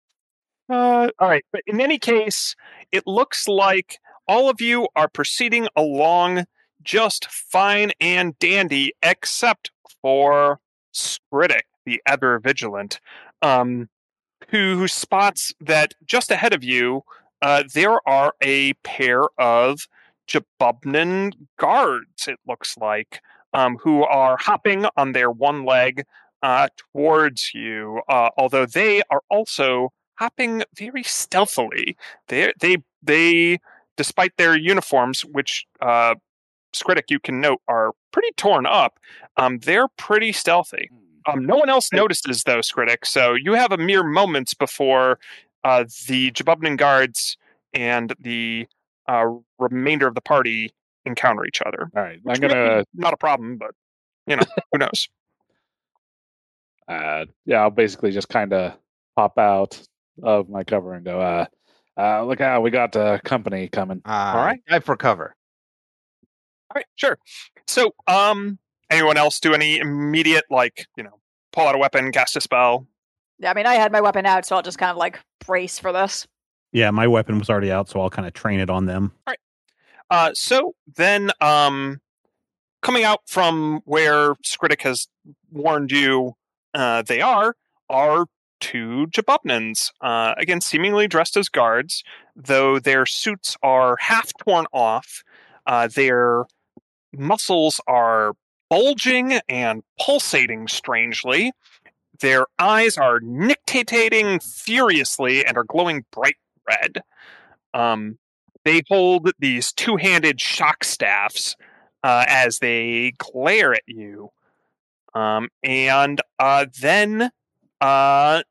Uh, all right, but in any case, it looks like all of you are proceeding along just fine and dandy, except for Skritic, the ever vigilant, um, who, who spots that just ahead of you, uh, there are a pair of Jabubnan guards. It looks like, um, who are hopping on their one leg uh, towards you. Uh, although they are also hopping very stealthily. They they they, despite their uniforms, which uh, Skritic you can note are pretty torn up, um, they're pretty stealthy. Um, no one else notices though, Skritic. So you have a mere moments before uh, the Jabubnan guards and the uh, remainder of the party encounter each other. All right, I'm Which may be gonna. not a problem, but you know who knows. Uh, yeah, I'll basically just kind of pop out of my cover and go. Uh, uh, look out, we got uh, company coming. Uh, All right. Dive for cover. All right, sure. So, um, anyone else do any immediate, like, you know, pull out a weapon, cast a spell? Yeah, I mean, I had my weapon out, so I'll just kind of like brace for this. Yeah, my weapon was already out, so I'll kind of train it on them. All right. Uh, so then, um, coming out from where Skritic has warned you uh, they are, are two Jabubnans, uh, again, seemingly dressed as guards. though their suits are half torn off. Uh, their muscles are bulging and pulsating strangely. Their eyes are nictitating furiously and are glowing bright red. Um, they hold these two handed shock staffs uh, as they glare at you. Um, and uh, then uh,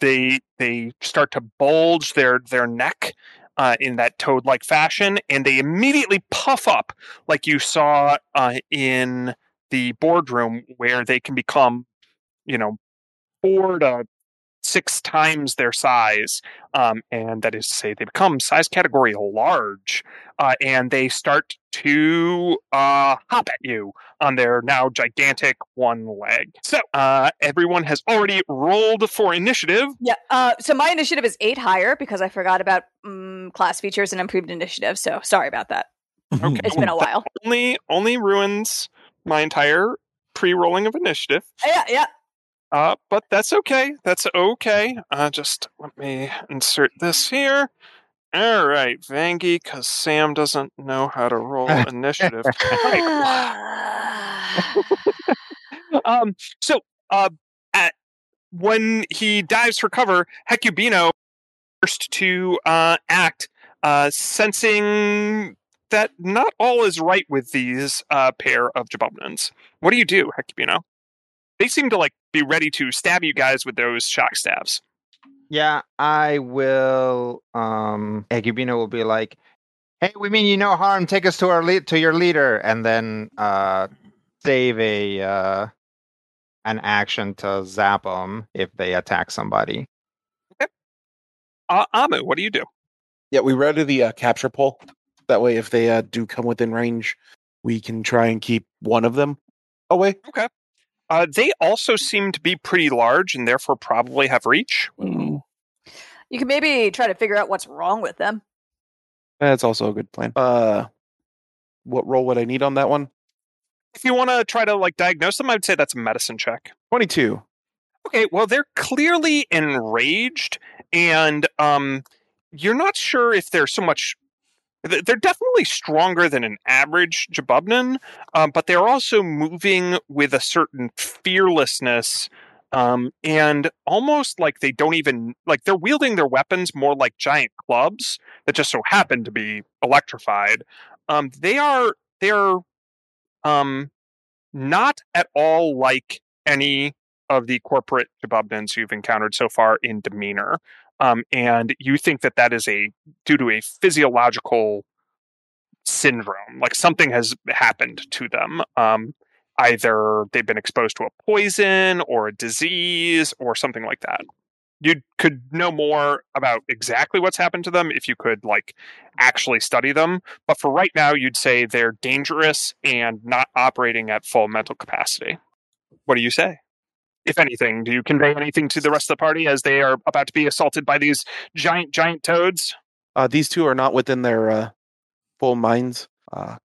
they they start to bulge their their neck uh, in that toad like fashion, and they immediately puff up like you saw uh, in the boardroom, where they can become, you know, four to six times their size, um, and that is to say, they become size category large, uh, and they start to uh, hop at you on their now gigantic one leg. So uh, everyone has already rolled for initiative. Yeah. Uh, so my initiative is eight higher because I forgot about um, class features and improved initiative. So sorry about that. Okay, It's been a that while. Only only ruins my entire pre-rolling of initiative. Yeah, yeah. Uh, but that's okay. That's okay. Uh, just let me insert this here. All right, Vangie, because Sam doesn't know how to roll initiative. um, so, uh, at, when he dives for cover, Hecubino first to uh, act, uh, sensing that not all is right with these uh, pair of Jabubnans. What do you do, Hecubino? They seem to like be ready to stab you guys with those shock staves. Yeah, I will. Um, Hecubino will be like, "Hey, we mean you no harm. Take us to our lead to your leader," and then uh, save a uh, an action to zap them if they attack somebody. Uh, Amu, what do you do? Yeah, we ready the uh, capture pole. That way, if they uh, do come within range, we can try and keep one of them away. Okay. Uh, they also seem to be pretty large and therefore probably have reach. You can maybe try to figure out what's wrong with them. That's also a good plan. Uh, what role would I need on that one? If you want to try to like diagnose them, I would say that's a medicine check. Twenty-two. Okay, well they're clearly enraged, and um, you're not sure if they're so much. They're definitely stronger than an average Jabubnan, um, but they're also moving with a certain fearlessness, um, and almost like they don't even like they're wielding their weapons more like giant clubs that just so happen to be electrified. Um, they are they're um, not at all like any of the corporate Jabubnans you've encountered so far in demeanor. Um, and you think that that is a due to a physiological syndrome, like something has happened to them. Um, either they've been exposed to a poison or a disease or something like that. You could know more about exactly what's happened to them if you could like actually study them. But for right now, you'd say they're dangerous and not operating at full mental capacity. What do you say? If anything, do you convey anything to the rest of the party as they are about to be assaulted by these giant, giant toads? Uh, these two are not within their uh, full minds. Uh,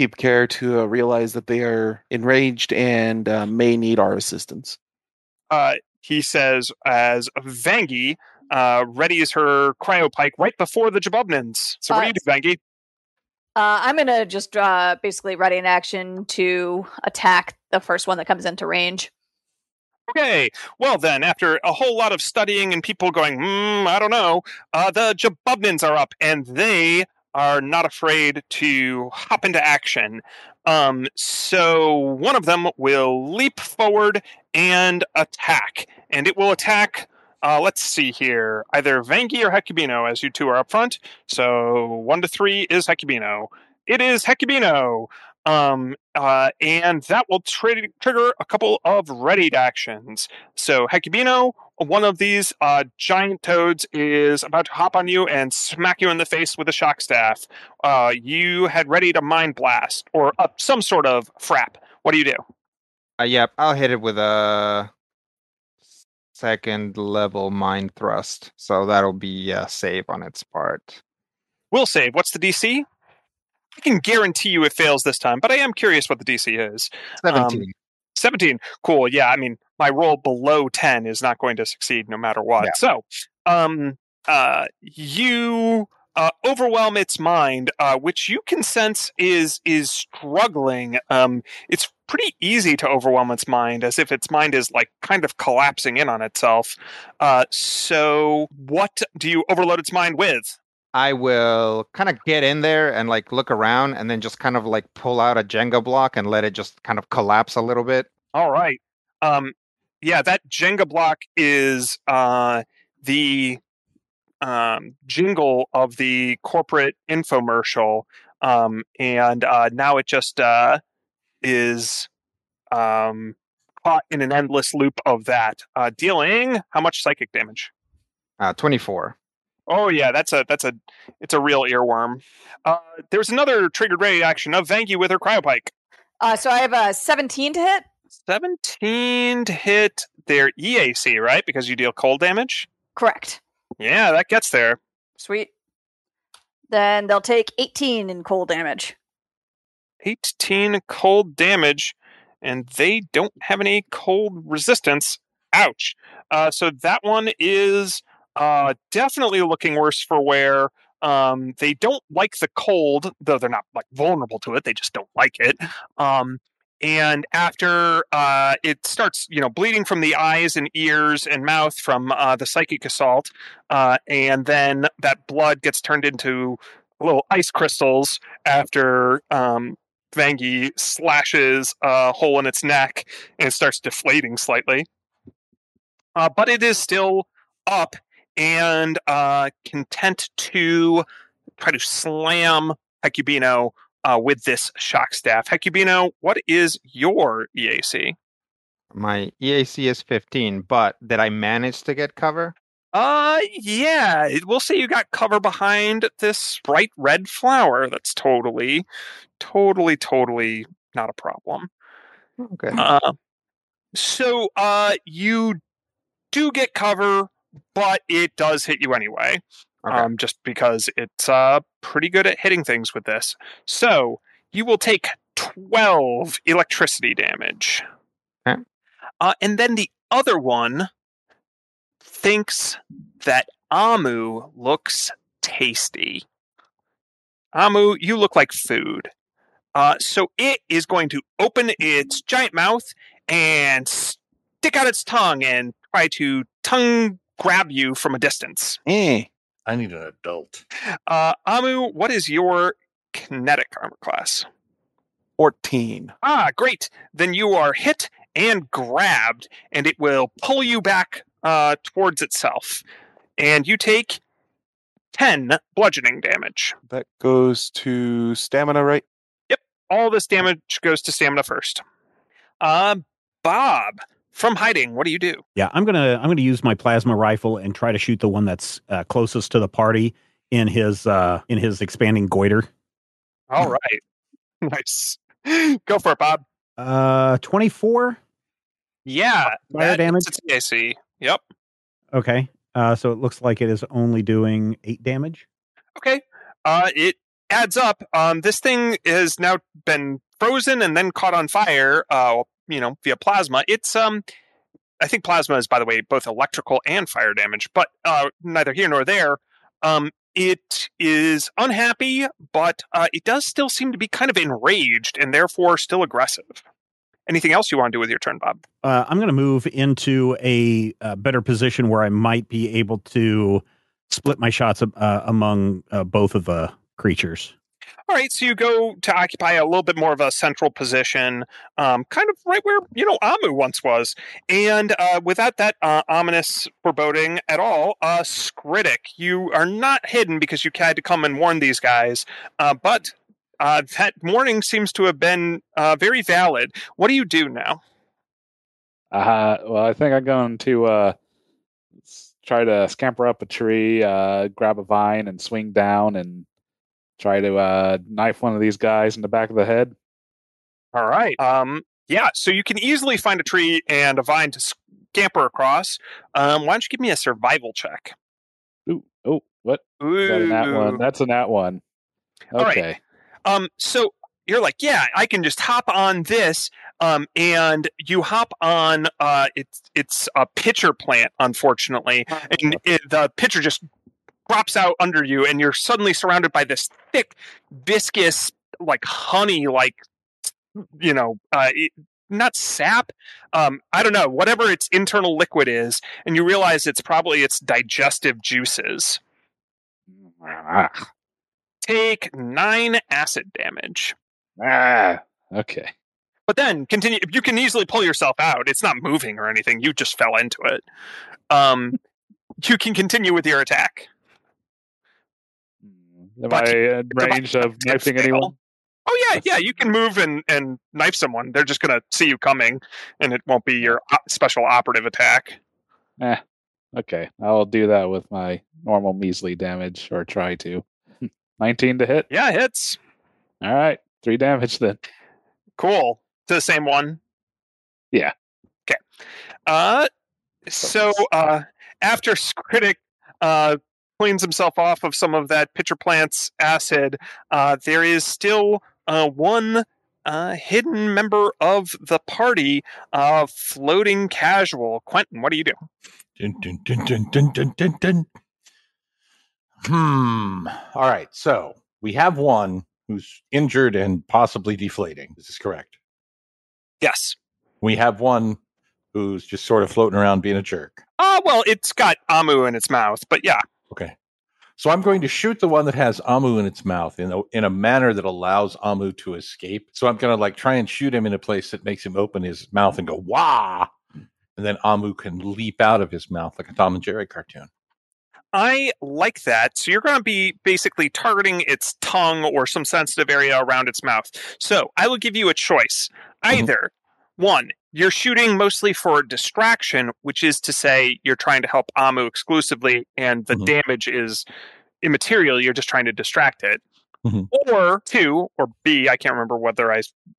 keep care to uh, realize that they are enraged and uh, may need our assistance. Uh, he says, as Vangie uh, readies her cryopike right before the Jabubnans. So, what do you do, Vangie? Uh, I'm gonna just uh, basically ready an action to attack the first one that comes into range. Okay, well then, after a whole lot of studying and people going, hmm, I don't know, uh, the Jabubnans are up, and they are not afraid to hop into action. Um, so one of them will leap forward and attack, and it will attack. Uh, let's see here, either Vangie or Hecubino, as you two are up front. So one to three is Hecubino. It is Hecubino. Um, uh, and that will tri- trigger a couple of readied actions. So, Hecubino, one of these uh, giant toads is about to hop on you and smack you in the face with a shock staff. Uh, you had ready to mind blast or uh, some sort of frap. What do you do? Uh, yep, I'll hit it with a second level mind thrust. So that'll be a save on its part. We'll save. What's the DC? I can guarantee you it fails this time, but I am curious what the DC is. Um, 17. 17. Cool. Yeah, I mean, my roll below 10 is not going to succeed no matter what. Yeah. So, um, uh, you uh, overwhelm its mind, uh, which you can sense is is struggling. Um, it's pretty easy to overwhelm its mind, as if its mind is like kind of collapsing in on itself. Uh, so, what do you overload its mind with? I will kind of get in there and like look around and then just kind of like pull out a Jenga block and let it just kind of collapse a little bit. All right. Um, yeah, that Jenga block is uh, the um, jingle of the corporate infomercial, um, and uh, now it just uh, is um, caught in an endless loop of that, uh, dealing how much psychic damage? Uh, 24. Oh yeah, that's a that's a it's a real earworm. Uh, there's another triggered reaction of Vangie with her cryopike. Uh, so I have a 17 to hit. 17 to hit their EAC, right? Because you deal cold damage. Correct. Yeah, that gets there. Sweet. Then they'll take 18 in cold damage. 18 cold damage, and they don't have any cold resistance. Ouch. Uh, so that one is uh, definitely looking worse for wear. Um, they don't like the cold, though they're not like vulnerable to it. They just don't like it. Um, and after uh, it starts, you know, bleeding from the eyes and ears and mouth from uh, the psychic assault, uh, and then that blood gets turned into little ice crystals after um, Vangie slashes a hole in its neck and it starts deflating slightly. Uh, but it is still up and uh, content to try to slam Hecubino uh, with this shock staff. Hecubino, what is your EAC? My EAC is 15, but did I manage to get cover? Uh, yeah, we'll say you got cover behind this bright red flower. That's totally, totally, totally not a problem. Okay. Uh, so, uh, you do get cover, but it does hit you anyway. Okay. Um, just because it's uh pretty good at hitting things with this. So you will take twelve electricity damage. Okay. Uh, and then the other one thinks that Amu looks tasty. Amu, you look like food. Uh, so it is going to open its giant mouth and stick out its tongue and try to tongue grab you from a distance. Eh. I need an adult. Uh, Amu, what is your kinetic armor class? 14. Ah, great. Then you are hit and grabbed, and it will pull you back uh, towards itself. And you take 10 bludgeoning damage. That goes to stamina, right? Yep. All this damage goes to stamina first. Uh, Bob, from hiding, what do you do? Yeah, I'm gonna I'm gonna use my plasma rifle and try to shoot the one that's uh, closest to the party in his uh, in his expanding goiter. All right. Nice. Go for it, Bob. Uh, 24. Yeah. Fire damage? its AC. Yep. Okay. Uh, so it looks like it is only doing eight damage. Okay. Uh, it adds up. Um, this thing has now been frozen and then caught on fire. Uh, you know, via plasma. It's um, I think plasma is, by the way, both electrical and fire damage, but uh, neither here nor there. Um, it is unhappy, but uh, it does still seem to be kind of enraged and therefore still aggressive. Anything else you want to do with your turn, Bob? Uh, I'm going to move into a, uh better position where I might be able to split my shots uh, among uh, both of the creatures. All right, so you go to occupy a little bit more of a central position, um, kind of right where you know Amu once was, and uh, without that uh, ominous foreboding at all, uh, Skritic, you are not hidden because you had to come and warn these guys, uh, but uh, that warning seems to have been uh, very valid. What do you do now? Uh, well, I think I'm going to uh, try to scamper up a tree, grab a vine, and swing down and try to uh, knife one of these guys in the back of the head. All right. Um, yeah, so you can easily find a tree and a vine to scamper across. Um, why don't you give me a survival check? Ooh, oh, what? Is that a nat one? That's a nat one. All right. Okay. Um, so you're like, yeah, I can just hop on this. Um, and you hop on. Uh, it's it's a pitcher plant, unfortunately, and it, the pitcher just drops out under you, and you're suddenly surrounded by this thick, viscous, like honey, like you know, uh, it- not sap. Um, I don't know, whatever its internal liquid is, and you realize it's probably its digestive juices. Ah, Take nine acid damage. ah, okay. But then continue. You can easily pull yourself out. It's not moving or anything. You just fell into it. Um, you can continue with your attack. Am I in range of knifing anyone? Oh yeah, yeah. You can move and and knife someone. They're just gonna see you coming, and it won't be your special operative attack. Eh, okay. I'll do that with my normal measly damage, or try to. 19 to hit. Yeah, hits. All right. Three damage then. Cool. To the same one. Yeah. Okay. Uh, so uh, after Skritic uh, cleans himself off of some of that pitcher plant's acid, uh, there is still uh, one uh, hidden member of the party uh, floating casual. Quentin, what do you do? Dun, dun, dun. Hmm. All right. So we have one who's injured and possibly deflating. This is correct. Yes. We have one who's just sort of floating around being a jerk. Uh, well, it's got Amu in its mouth, but yeah. Okay. So I'm going to shoot the one that has Amu in its mouth in a, in a manner that allows Amu to escape. So I'm going to like try and shoot him in a place that makes him open his mouth and go wah, and then Amu can leap out of his mouth like a Tom and Jerry cartoon. I like that. So you're going to be basically targeting its tongue or some sensitive area around its mouth. So I will give you a choice. Mm-hmm. Either one, you're shooting mostly for distraction, which is to say you're trying to help Amu exclusively, and the Mhm. damage is immaterial. You're just trying to distract it. Mhm. Or two, or B, I can't remember whether I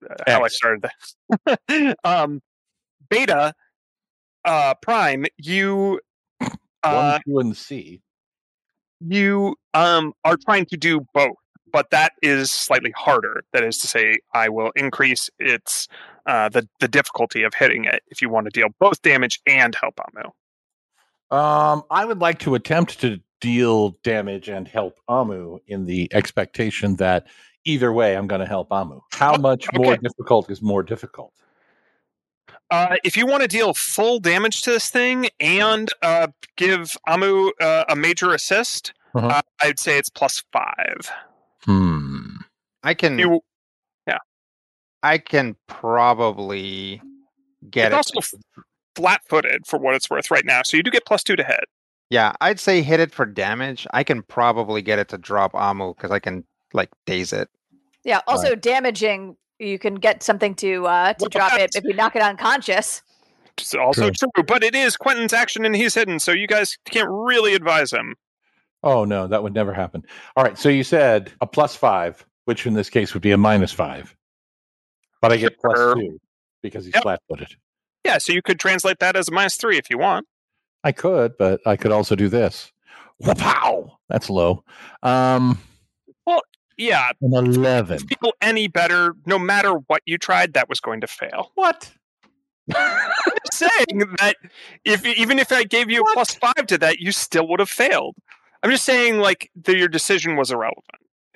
uh, how I started that. um, beta, uh, prime, you. Uh, one, two, and C. you um are trying to do both but that is slightly harder that is to say i will increase its uh the the difficulty of hitting it if you want to deal both damage and help amu Um, I would like to attempt to deal damage and help Amu in the expectation that either way I'm going to help Amu. How much more difficult is more difficult? uh if you want to deal full damage to this thing and uh give amu uh, a major assist Uh-huh. uh, i'd say it's plus five Hmm. I can. you I can probably get it's it. also flat-footed for what it's worth right now so you do get plus two to hit Yeah, I'd say hit it for damage. I can probably get it to drop Amu because I can like daze it. Yeah. Also, damaging. You can get something to uh, to Well, drop it if you knock it unconscious. It's also true, but it is Quentin's action and he's hidden, so you guys can't really advise him. Oh no, that would never happen. All right, so you said a plus five, which in this case would be a minus five, but I get plus two because he's Yep. flat-footed. Yeah, so you could translate that as a minus three if you want. I could, but I could also do this. Wow, that's low. Um, Yeah, an eleven. people any better, no matter what you tried, that was going to fail. What? I'm saying that if even if I gave you a plus five to that, you still would have failed. I'm just saying like that your decision was irrelevant.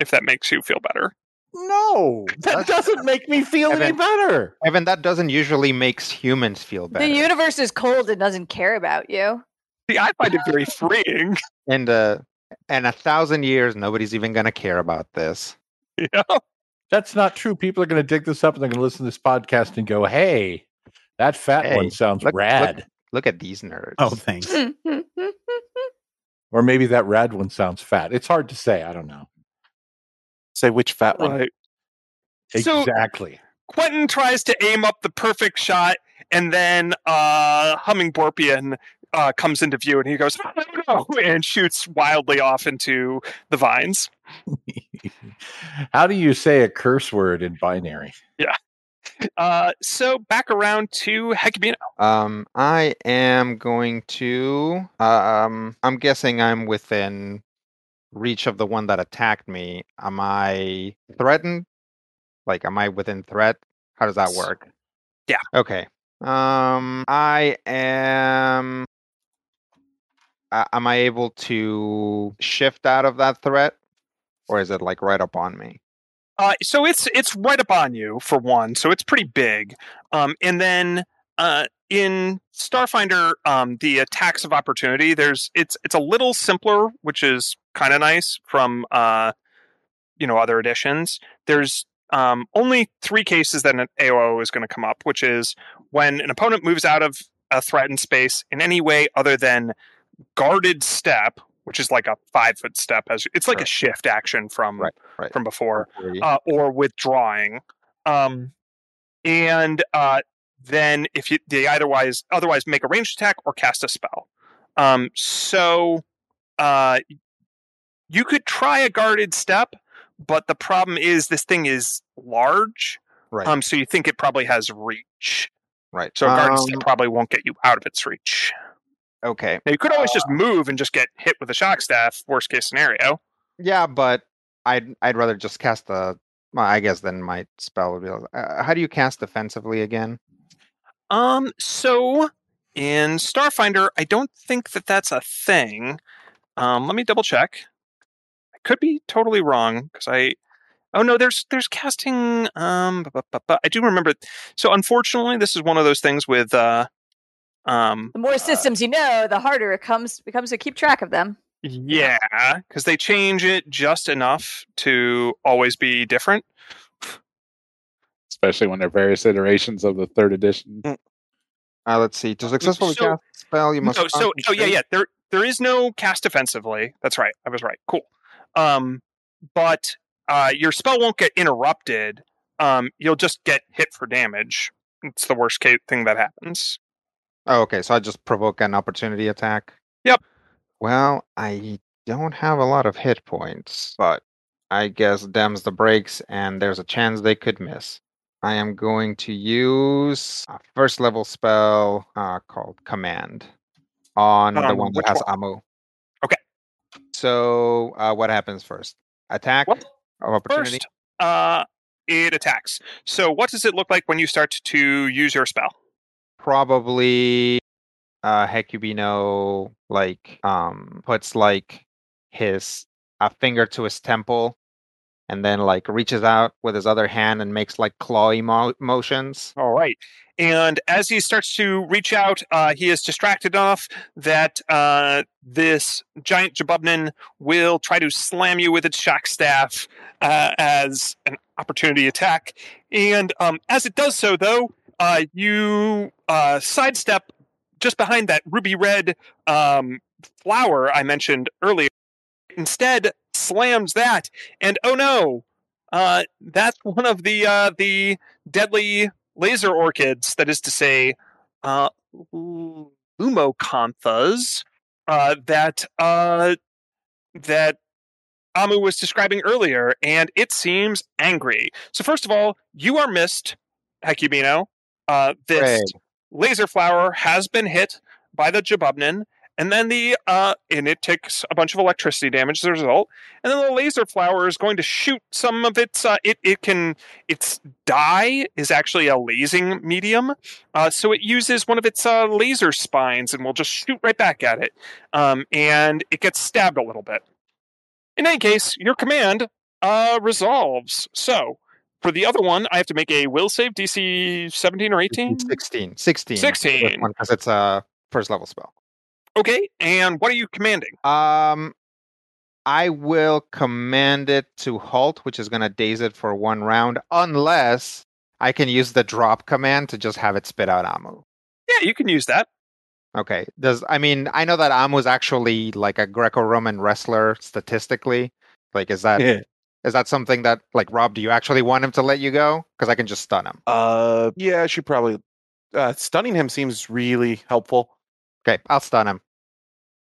If that makes you feel better. No, that doesn't make me feel any Evan. better. Evan, that doesn't usually makes humans feel better. The universe is cold and doesn't care about you. See, I find it very freeing. and uh, in a thousand years, nobody's even gonna care about this. Yeah. That's not true. People are going to dig this up and they're going to listen to this podcast and go, "Hey, that fat Hey, one sounds look- look- rad," Look at these nerds. Oh, thanks. or maybe that rad one sounds fat. It's hard to say. I don't know Say which fat one. Right. So- exactly. Quentin tries to aim up the perfect shot, and then uh, Hummingborpian uh, comes into view, and he goes, "Oh, no, no," and shoots wildly off into the vines. How do you say a curse word in binary? Uh, so back around to Hecubino. Um, I am going to. Um, I'm guessing I'm within reach of the one that attacked me. Am I threatened? Like, am I within threat? How does that work? Yeah. Okay. Um, I am. uh, am I able to shift out of that threat, or is it like right up on me? Uh, so it's it's right up on you for one, so it's pretty big. Um, and then uh, in Starfinder, um, the attacks of opportunity, there's it's it's a little simpler, which is kind of nice from uh, you know other editions. There's um, only three cases that an AOO is going to come up, which is when an opponent moves out of a threatened space in any way other than guarded step, which is like a five foot step, as it's like a shift action from Right, right. from before, uh, or withdrawing. Um, and uh, then if you they otherwise otherwise make a ranged attack or cast a spell. Um, so uh, you could try a guarded step, but the problem is this thing is large. Right. Um, so you think it probably has reach. right. So a guarded Um, step probably won't get you out of its reach. okay. Now you could always Uh, just move and just get hit with a shock staff. Worst case scenario. Yeah, but I'd I'd rather just cast the. Well, I guess then my spell would be. Uh, how do you cast defensively again? Um, so in Starfinder, I don't think that that's a thing. Um, let me double check. I could be totally wrong because I. Oh no, there's there's casting. Um, bu- bu- bu- bu- I do remember. So unfortunately, this is one of those things with. Uh, um, The more systems you know, the harder it comes becomes to keep track of them. yeah, because they change it just enough to always be different. Especially when there are various iterations of the third edition. Uh, let's see. To successfully so- cast a spell, you must. no, so oh yeah, yeah. There there is no cast defensively. That's right. I was right. Cool. Um, but uh, your spell won't get interrupted. Um, you'll just get hit for damage. It's the worst case thing that happens. Oh, okay. So I just provoke an opportunity attack. Yep. Well, I don't have a lot of hit points, but I guess Dems the breaks, and there's a chance they could miss. I am going to use a first level spell uh, called Command on the Um, one that has one? Amu. Okay. So uh, what happens first? Attack What? of opportunity. First, uh, it attacks. So what does it look like when you start to use your spell? probably uh Hecubino like um puts like his a finger to his temple and then like reaches out with his other hand and makes like clawy mo- motions. All right. And as he starts to reach out, uh, he is distracted enough that uh, this giant Jabubnan will try to slam you with its shock staff uh, as an opportunity attack. And um, as it does so, though, uh, you uh, sidestep just behind that ruby red um, flower I mentioned earlier. Instead, slams that, and oh no, uh, that's one of the uh, the deadly laser orchids. That is to say, uh, lumocanthas uh, that uh, that Amu was describing earlier, and it seems angry. So first of all, you are missed, Hecubino. Uh, this Hooray. laser flower has been hit by the Jabubnan, and then the uh, and it takes a bunch of electricity damage as a result. And then the laser flower is going to shoot some of its. Uh, it it can its dye is actually a lasing medium, uh, so it uses one of its uh, laser spines and will just shoot right back at it. Um, and it gets stabbed a little bit. In any case, your command uh, resolves. So for the other one, I have to make a will save DC 17 or 18. 16. 16. 16. Because it's a first level spell. Okay, and what are you commanding? Um, I will command it to halt, which is going to daze it for one round, unless I can use the drop command to just have it spit out Amu. Yeah, you can use that. Okay. Does I mean I know that Amu is actually like a Greco-Roman wrestler statistically. Like, is that is Yeah. that something that like Rob? Do you actually want him to let you go? Because I can just stun him. Uh, yeah, I should probably. Uh, stunning him seems really helpful. Okay, I'll stun him.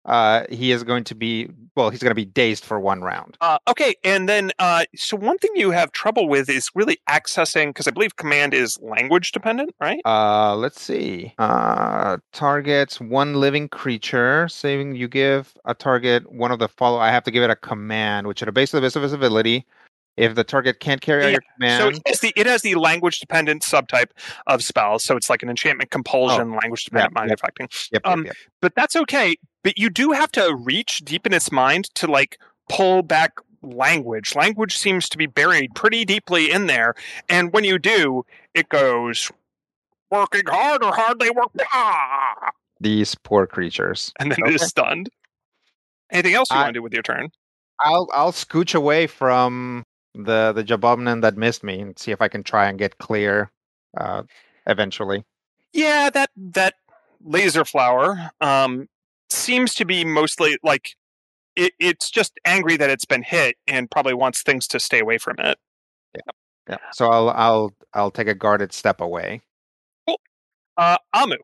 Uh, he is going to be well. He's going to be dazed for one round. Uh, okay, and then uh, so one thing you have trouble with is really accessing because I believe command is language dependent, right? Uh, let's see. Uh, targets one living creature. Saving you give a target one of the follow. I have to give it a command, which at a base of its ability. If the target can't carry out Yeah, your So command, it has the it has the language dependent subtype of spells. So it's like an enchantment compulsion, language dependent Oh, yeah, mind yep. affecting. yep, um, yep. But that's okay but you do have to reach deep in its mind to like pull back language. Language seems to be buried pretty deeply in there, and when you do, it goes working hard or hardly work, ah," These poor creatures. and then it is stunned. Anything else you want to do with your turn? I'll I'll scooch away from the the Jabubnan that missed me and see if I can try and get clear uh eventually. Yeah, that that laser flower um, seems to be mostly like it, it's just angry that it's been hit and probably wants things to stay away from it. Yeah. yeah. So I'll I'll I'll take a guarded step away. Uh, Amu,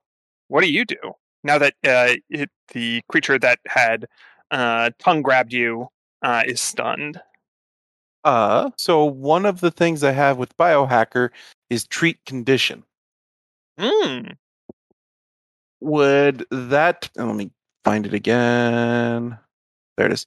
what do you do now that uh, it, the creature that had uh, tongue grabbed you uh, is stunned? Uh, so one of the things I have with biohacker is treat condition. Mm. Would that let me find it again. There it is.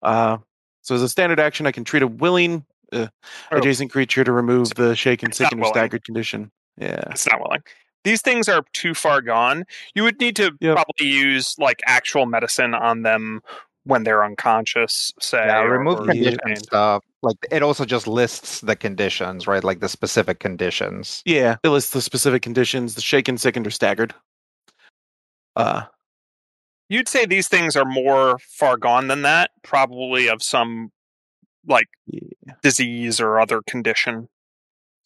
Uh, so as a standard action, I can treat a willing uh, Oh. adjacent creature to remove the shaken, sickened, or staggered condition. Yeah. It's not willing. These things are too far gone. You would need to probably use like actual medicine on them when they're unconscious. Say, Yeah, remove or condition stuff. Like it also just lists the conditions, right? Like the specific conditions. Yeah, it lists the specific conditions: the shaken, sickened, or staggered. Uh, You'd say these things are more far gone than that, probably of some like disease or other condition.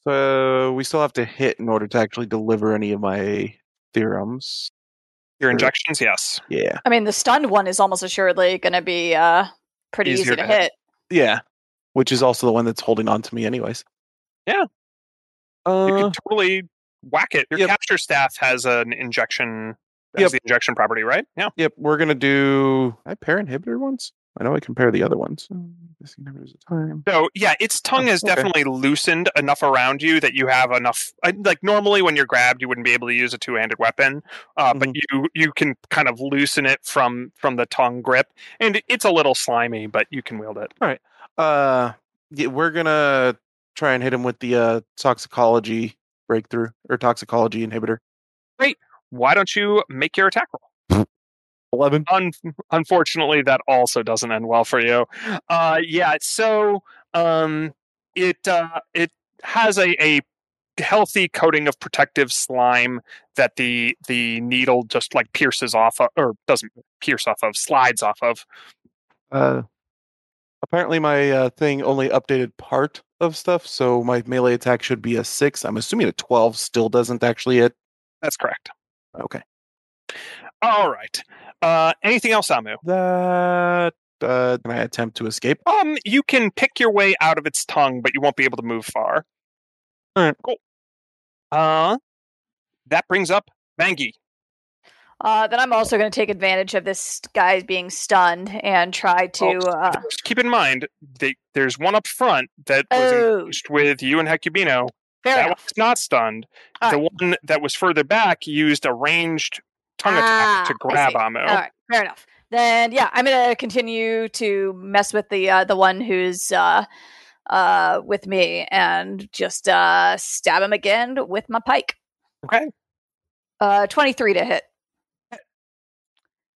so we still have to hit in order to actually deliver any of my theorems. Your injections, yes. Yeah. I mean, the stunned one is almost assuredly going to be uh, pretty Easier easy to to hit. hit. Yeah. Which is also the one that's holding on to me, anyways. Yeah. Uh, you can totally whack it. Your yep. capture staff has an injection has Yep. the injection property, right? Yeah. Yep, we're gonna do. I pair inhibitor ones. I know I compare the other ones. This inhibitor's a time. So yeah, its tongue Oh, has okay. definitely loosened enough around you that you have enough. uh, Like normally, when you're grabbed, you wouldn't be able to use a two-handed weapon, uh, but Mm-hmm. you you can kind of loosen it from from the tongue grip, and it's a little slimy, but you can wield it. All right. Uh, yeah, we're gonna try and hit him with the uh toxicology breakthrough or toxicology inhibitor. Great. Why don't you make your attack roll? Eleven. Un- unfortunately, that also doesn't end well for you. Uh, yeah, so um, it uh, it has a, a healthy coating of protective slime that the the needle just like pierces off of, or doesn't pierce off of, slides off of. Uh, apparently my uh, thing only updated part of stuff, so my melee attack should be a six. I'm assuming a twelve still doesn't actually hit. That's correct. Okay. All right. Uh, anything else, Amu? That uh, can I attempt to escape? Um, you can pick your way out of its tongue, but you won't be able to move far. All right. Cool. Uh, that brings up Vangie. Uh, then I'm also going to take advantage of this guy being stunned and try to. Oh, uh, keep in mind, they, there's one up front that was Oh. engaged with you and Hecubino. Fair that enough. was not stunned. All the one that was further back used a ranged tongue attack to Ah, grab. Amu. All right, fair enough. Then yeah, I'm gonna continue to mess with the uh, the one who's uh, uh, with me and just uh, stab him again with my pike. Okay. Uh, 23 to hit.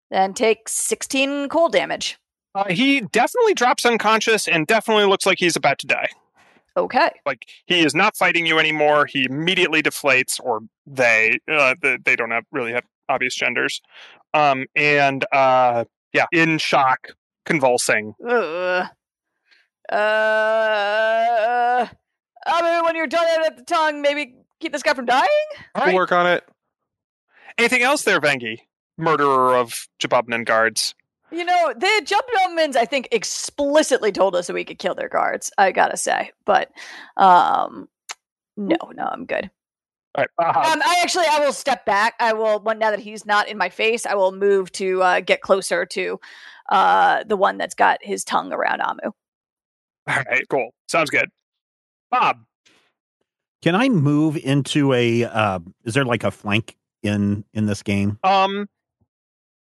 Then take 16 cold damage. Uh, he definitely drops unconscious and definitely looks like he's about to die. Okay. Like he is not fighting you anymore. He immediately deflates, or they uh, they, they don't have really have obvious genders, um, and uh, yeah, in shock, convulsing. Ugh. Uh, I mean, when you're done at the tongue, maybe keep this guy from dying. All We'll right. work on it. Anything else there, Vangie? Murderer of Jabubnan guards. You know, the jump I think, explicitly told us that we could kill their guards. I gotta say, but um, no, no, I'm good. All right. uh, Um, I actually, I will step back. I will, one now that he's not in my face, I will move to uh, get closer to uh, the one that's got his tongue around Amu. all right. Cool. Sounds good. Bob. Can I move into a? Uh, is there like a flank in in this game? Um,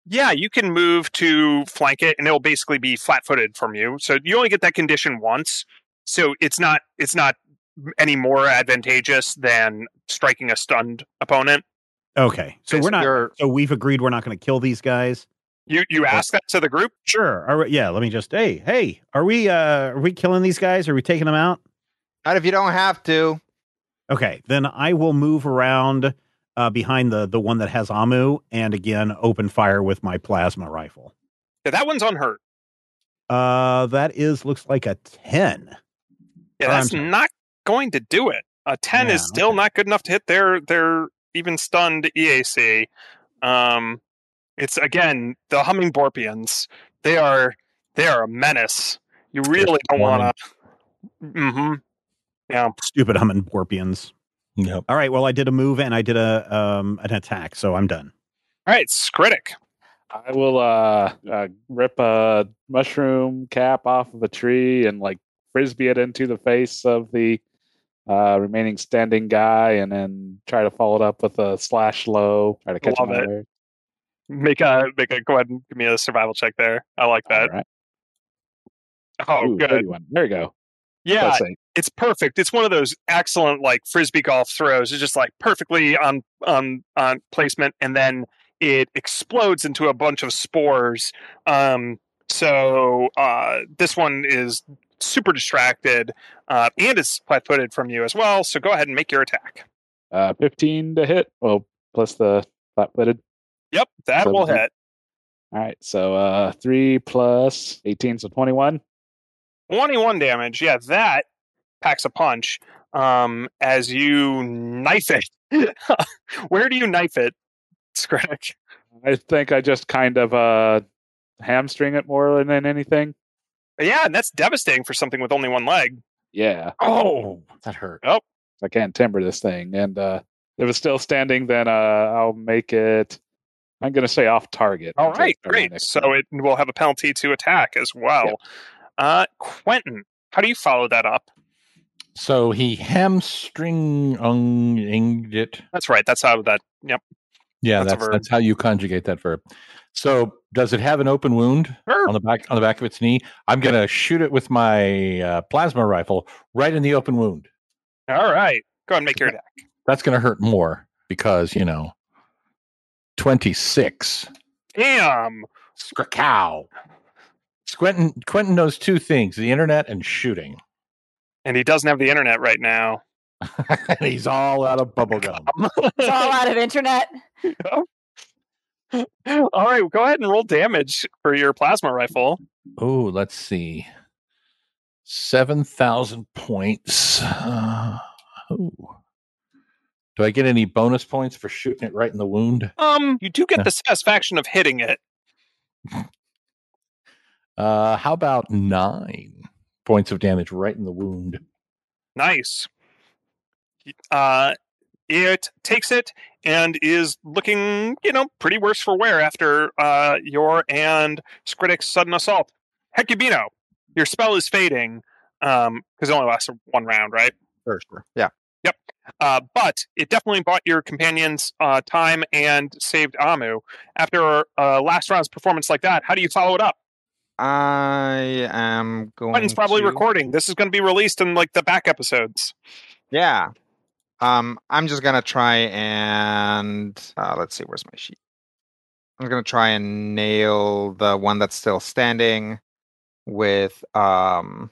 yeah, you can move to flank it, and it'll basically be flat-footed from you. So you only get that condition once. So it's not it's not any more advantageous than striking a stunned opponent. Okay, so we're not. So we've agreed we're not going to kill these guys. You you ask that to the group? Sure. Are we, yeah. Let me just. Hey, hey. Are we? uh Are we killing these guys? Are we taking them out? Not if you don't have to. Okay. Then I will move around uh behind the the one that has Amu, and again open fire with my plasma rifle. Yeah, that one's unhurt. Uh, that is looks like a ten. Yeah, that's not going to do it. A ten Yeah, is still not good enough to hit their their even stunned EAC. Um, it's again the humming Borpians. They are they are a menace. You really don't want to. Mm-hmm. Yeah. Stupid humming Borpians. Yep. All right. Well, I did a move and I did a um an attack, so I'm done. All right, Skritic. I will uh, uh rip a mushroom cap off of a tree and like frisbee it into the face of the uh remaining standing guy and then try to follow it up with a slash low, try to catch Love it. there. Make a make a go ahead and give me a survival check there. I like that. Right. Oh, Ooh, good. 31. There you go. Yeah, it's perfect. It's one of those excellent like frisbee golf throws. It's just like perfectly on on on placement, and then it explodes into a bunch of spores. Um, so uh, this one is super distracted, uh, and it's flat-footed from you as well. So go ahead and make your attack. Uh, 15 to hit. Well, plus the flat footed. Yep, that So will hit. All right. So uh, 3 plus 18, so 21. 21 damage. Yeah, that packs a punch. Um, as you knife it. Where do you knife it, Scratch? I think I just kind of uh, hamstring it more than anything. Yeah, and that's devastating for something with only one leg. Yeah. Oh, that hurt. Oh, I can't timber this thing. And uh, if it's still standing, then uh, I'll make it. I'm going to say off target. all until right, it's starting great. next So it will have a penalty to attack as well. Uh, Quentin, how do you follow that up? So he hamstring it. That's right. That's how that. Yep. Yeah, That's that's that's how you conjugate that verb. So does it have an open wound Sure. on the back on the back of its knee? I'm gonna shoot it with my uh, plasma rifle right in the open wound. All right. Go ahead and make your attack. That's gonna hurt more because you know, twenty six. Damn. Scracow. Quentin Quentin knows two things: the internet and shooting. And he doesn't have the internet right now. and he's all out of bubblegum. It's all out of internet. All right, go ahead and roll damage for your plasma rifle. Oh, let's see. 7,000 points. Uh. Do I get any bonus points for shooting it right in the wound? Um, you do get the satisfaction of hitting it. Uh, how about nine points of damage right in the wound? Nice. Uh, it takes it and is looking, you know, pretty worse for wear after uh, your and Skritic's sudden assault. Hecubino, your spell is fading um, because it only lasts one round, right? Sure, sure. Yeah. Yep. Uh, but it definitely bought your companions uh, time and saved Amu. After uh, last round's performance like that, how do you follow it up? I am going. Quentin's probably to- recording. This is going to be released in like the back episodes. Yeah. Um, I'm just gonna try and uh, let's see, where's my sheet? I'm gonna try and nail the one that's still standing with um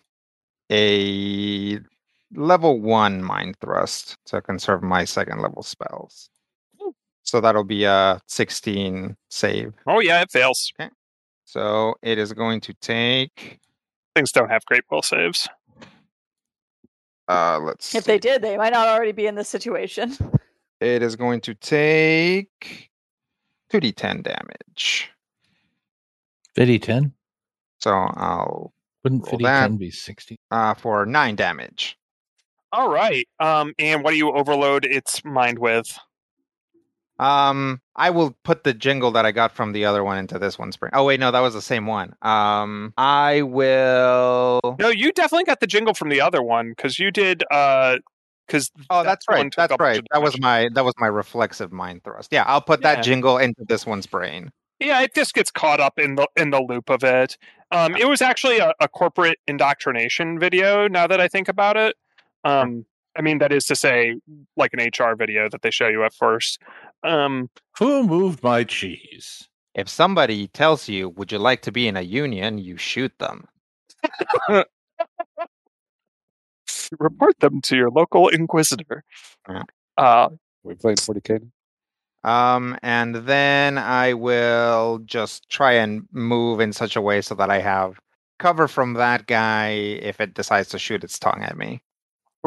a level one mind thrust to conserve my second level spells. So that'll be a 16 save. Oh yeah, it fails. Okay. So it is going to take Things don't have great will saves. Uh let's If they did, they might not already be in this situation. It is going to take 2d10 damage. 50-10? So I'll Wouldn't Roll 50-10 be 60? uh for 9 damage. All right. Um, and what do you overload its mind with? Um I will put the jingle that I got from the other one into this one spring. Oh wait, no, that was the same one. Um I will No, you definitely got the jingle from the other one because you did. uh Because Oh, that's right. That's right. That was my that was my reflexive mind thrust. Yeah, I'll put Yeah. that jingle into this one's brain. Yeah, it just gets caught up in the in the loop of it. Um, it was actually a, a corporate indoctrination video. Now that I think about it, um, I mean that is to say, like an HR video that they show you at first. Um, Who moved my cheese? If somebody tells you, "Would you like to be in a union?" you shoot them. Report them to your local inquisitor. Yeah. Uh, We played 40k. Um, and then I will just try and move in such a way so that I have cover from that guy if it decides to shoot its tongue at me.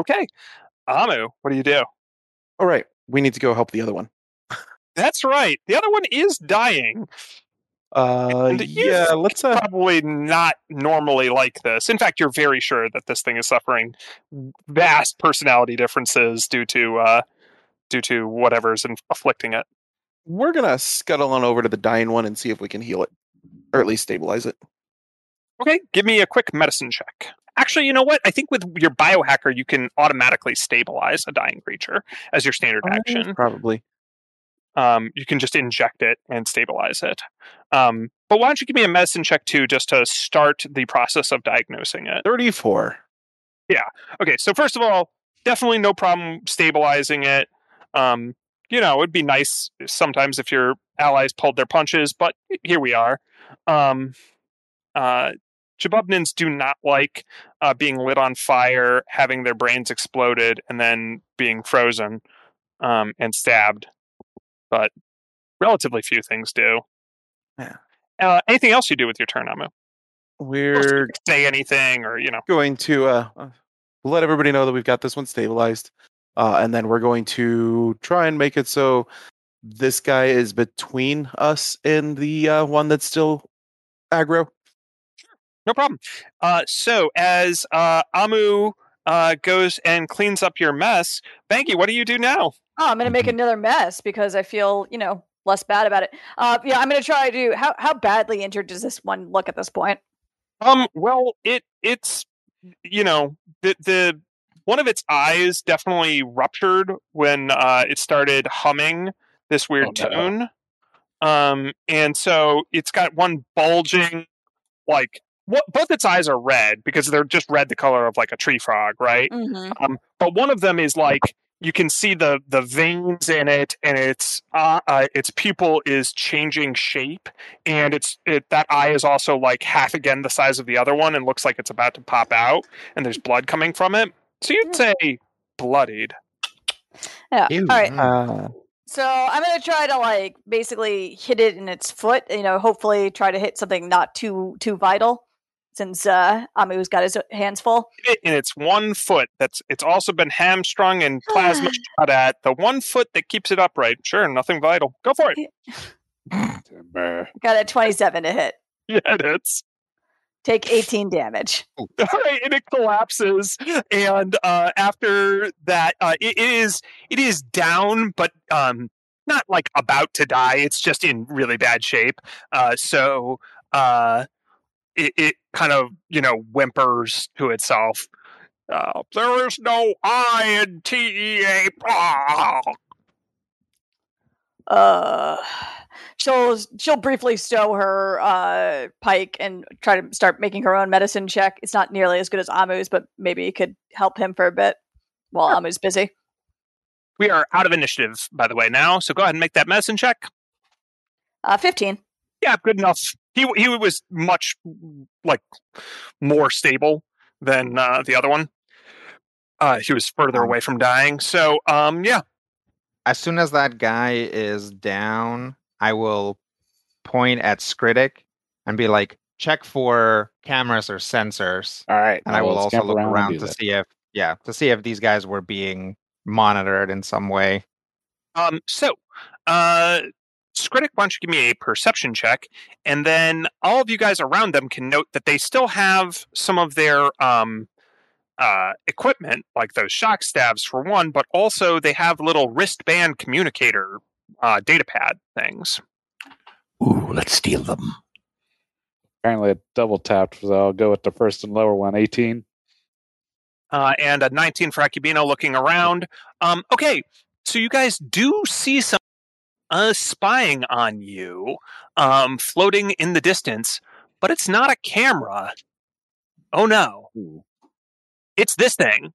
okay. Amu, what do you do? All right, we need to go help the other one. That's right. The other one is dying. Uh, And yeah, let's. Uh, probably not normally like this. In fact, you're very sure that this thing is suffering vast personality differences due to uh, due to whatever's in- afflicting it. we're gonna scuttle on over to the dying one and see if we can heal it, or at least stabilize it. Okay, give me a quick medicine check. Actually, you know what? I think with your biohacker, you can automatically stabilize a dying creature as your standard action. Probably. Um, you can just inject it and stabilize it. Um, but why don't you give me a medicine check too, just to start the process of diagnosing it? Thirty-four. Yeah. Okay, so first of all, definitely no problem stabilizing it. Um, you know, it'd be nice sometimes if your allies pulled their punches, but here we are. Um, uh, Jabubnans do not like uh, being lit on fire, having their brains exploded, and then being frozen um, and stabbed. But relatively few things do. Yeah. Uh, anything else you do with your turn, Amu? We're Say anything, or you know. going to uh, uh, let everybody know that we've got this one stabilized, uh, and then we're going to try and make it so this guy is between us and the uh, one that's still aggro. No problem. Uh, so as uh, Amu uh, goes and cleans up your mess, Banky, what do you do now? Oh, I'm gonna make another mess because I feel, you know, less bad about it. Uh, yeah, I'm gonna try to. How how badly injured does this one look at this point? Um, well, it it's you know the the one of its eyes definitely ruptured when uh, it started humming this weird Oh, no. tune. Um, and so it's got one bulging, like what both its eyes are red because they're just red the color of like a tree frog, right? Mm-hmm. Um, but one of them is like you can see the the veins in it, and its uh, uh, its pupil is changing shape, and it's it that eye is also like half again the size of the other one, and looks like it's about to pop out, and there's blood coming from it. So you'd say bloodied. Yeah. Ew. All right. Uh, So I'm gonna try to like basically hit it in its foot. You know, hopefully try to hit something not too too vital, since uh, Amu's got his hands full. And its one foot. That's it's also been hamstrung and plasma shot at. The one foot that keeps it upright. Sure, nothing vital. Go for it. Got a 27 to hit. Yeah, it is. Take 18 damage. All right, and it collapses, and uh, after that, uh, it is it is down, but um, not like about to die. It's just in really bad shape. Uh, so uh, it, it kind of you know whimpers to itself. Uh, there is no I in T E A. Ah. Uh, she'll she'll briefly stow her uh pike and try to start making her own medicine check. It's not nearly as good as Amu's, but maybe it could help him for a bit while Amu's busy. We are out of initiative, by the way, now. So go ahead and make that medicine check. Uh, 15. Yeah, good enough. He he was much like more stable than uh, the other one. Uh, he was further away from dying. So um, yeah, As soon as that guy is down, I will point at Skritic and be like, check for cameras or sensors. All right. And I will also look and around to that. see if yeah, to see if these guys were being monitored in some way. Um, so, uh, Skritic, why don't you give me a perception check, and then all of you guys around them can note that they still have some of their um, uh, equipment, like those shock stabs for one, but also they have little wristband communicator uh, data pad things. Ooh, let's steal them. Apparently, it double tapped, so I'll go with the first and lower one. 18. uh, and a 19 for Hecubino looking around. Um, okay, so you guys do see some uh, spying on you um, floating in the distance, but it's not a camera. Oh no, Ooh. it's this thing.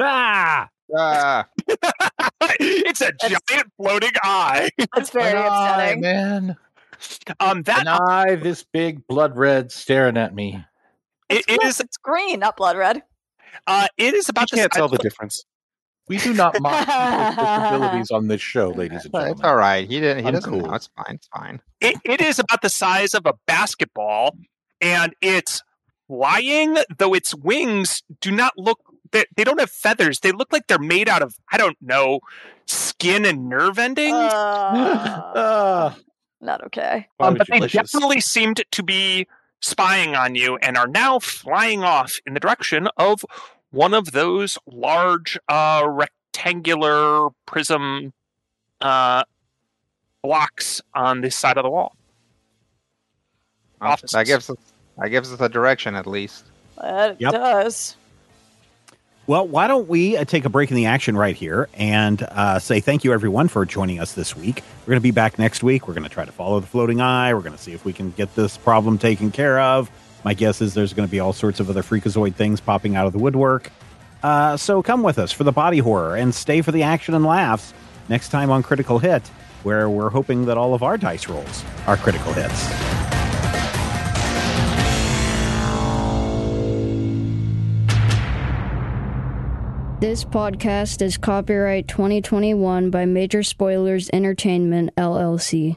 Ah! Ah, it's a That's- giant floating eye. That's very An eye, man. Um, that An eye this big, blood red, staring at me. it, it is It's green, not blood red. uh, it is about the can't size tell of the difference. We do not mock disabilities on this show, ladies and Uh, gentlemen. It's all right. He didn't. He I'm doesn't know. cool. It's fine. It's fine. it, it is about the size of a basketball and it's flying though its wings do not look they, they don't have feathers they look like they're made out of i don't know skin and nerve endings Uh, Ah, not okay. um, but they delicious. definitely seemed to be spying on you and are now flying off in the direction of one of those large uh, rectangular prism uh, blocks on this side of the wall Well, Offices. That gives us. That gives us a direction at least. That Yep. does. Well, why don't we uh, take a break in the action right here and uh, say thank you, everyone, for joining us this week. We're going to be back next week. We're going to try to follow the floating eye. We're going to see if we can get this problem taken care of. My guess is there's going to be all sorts of other freakazoid things popping out of the woodwork. Uh, so come with us for the body horror and stay for the action and laughs next time on Critical Hit, where we're hoping that all of our dice rolls are critical hits. This podcast is copyright 2021 by Major Spoilers Entertainment, LLC.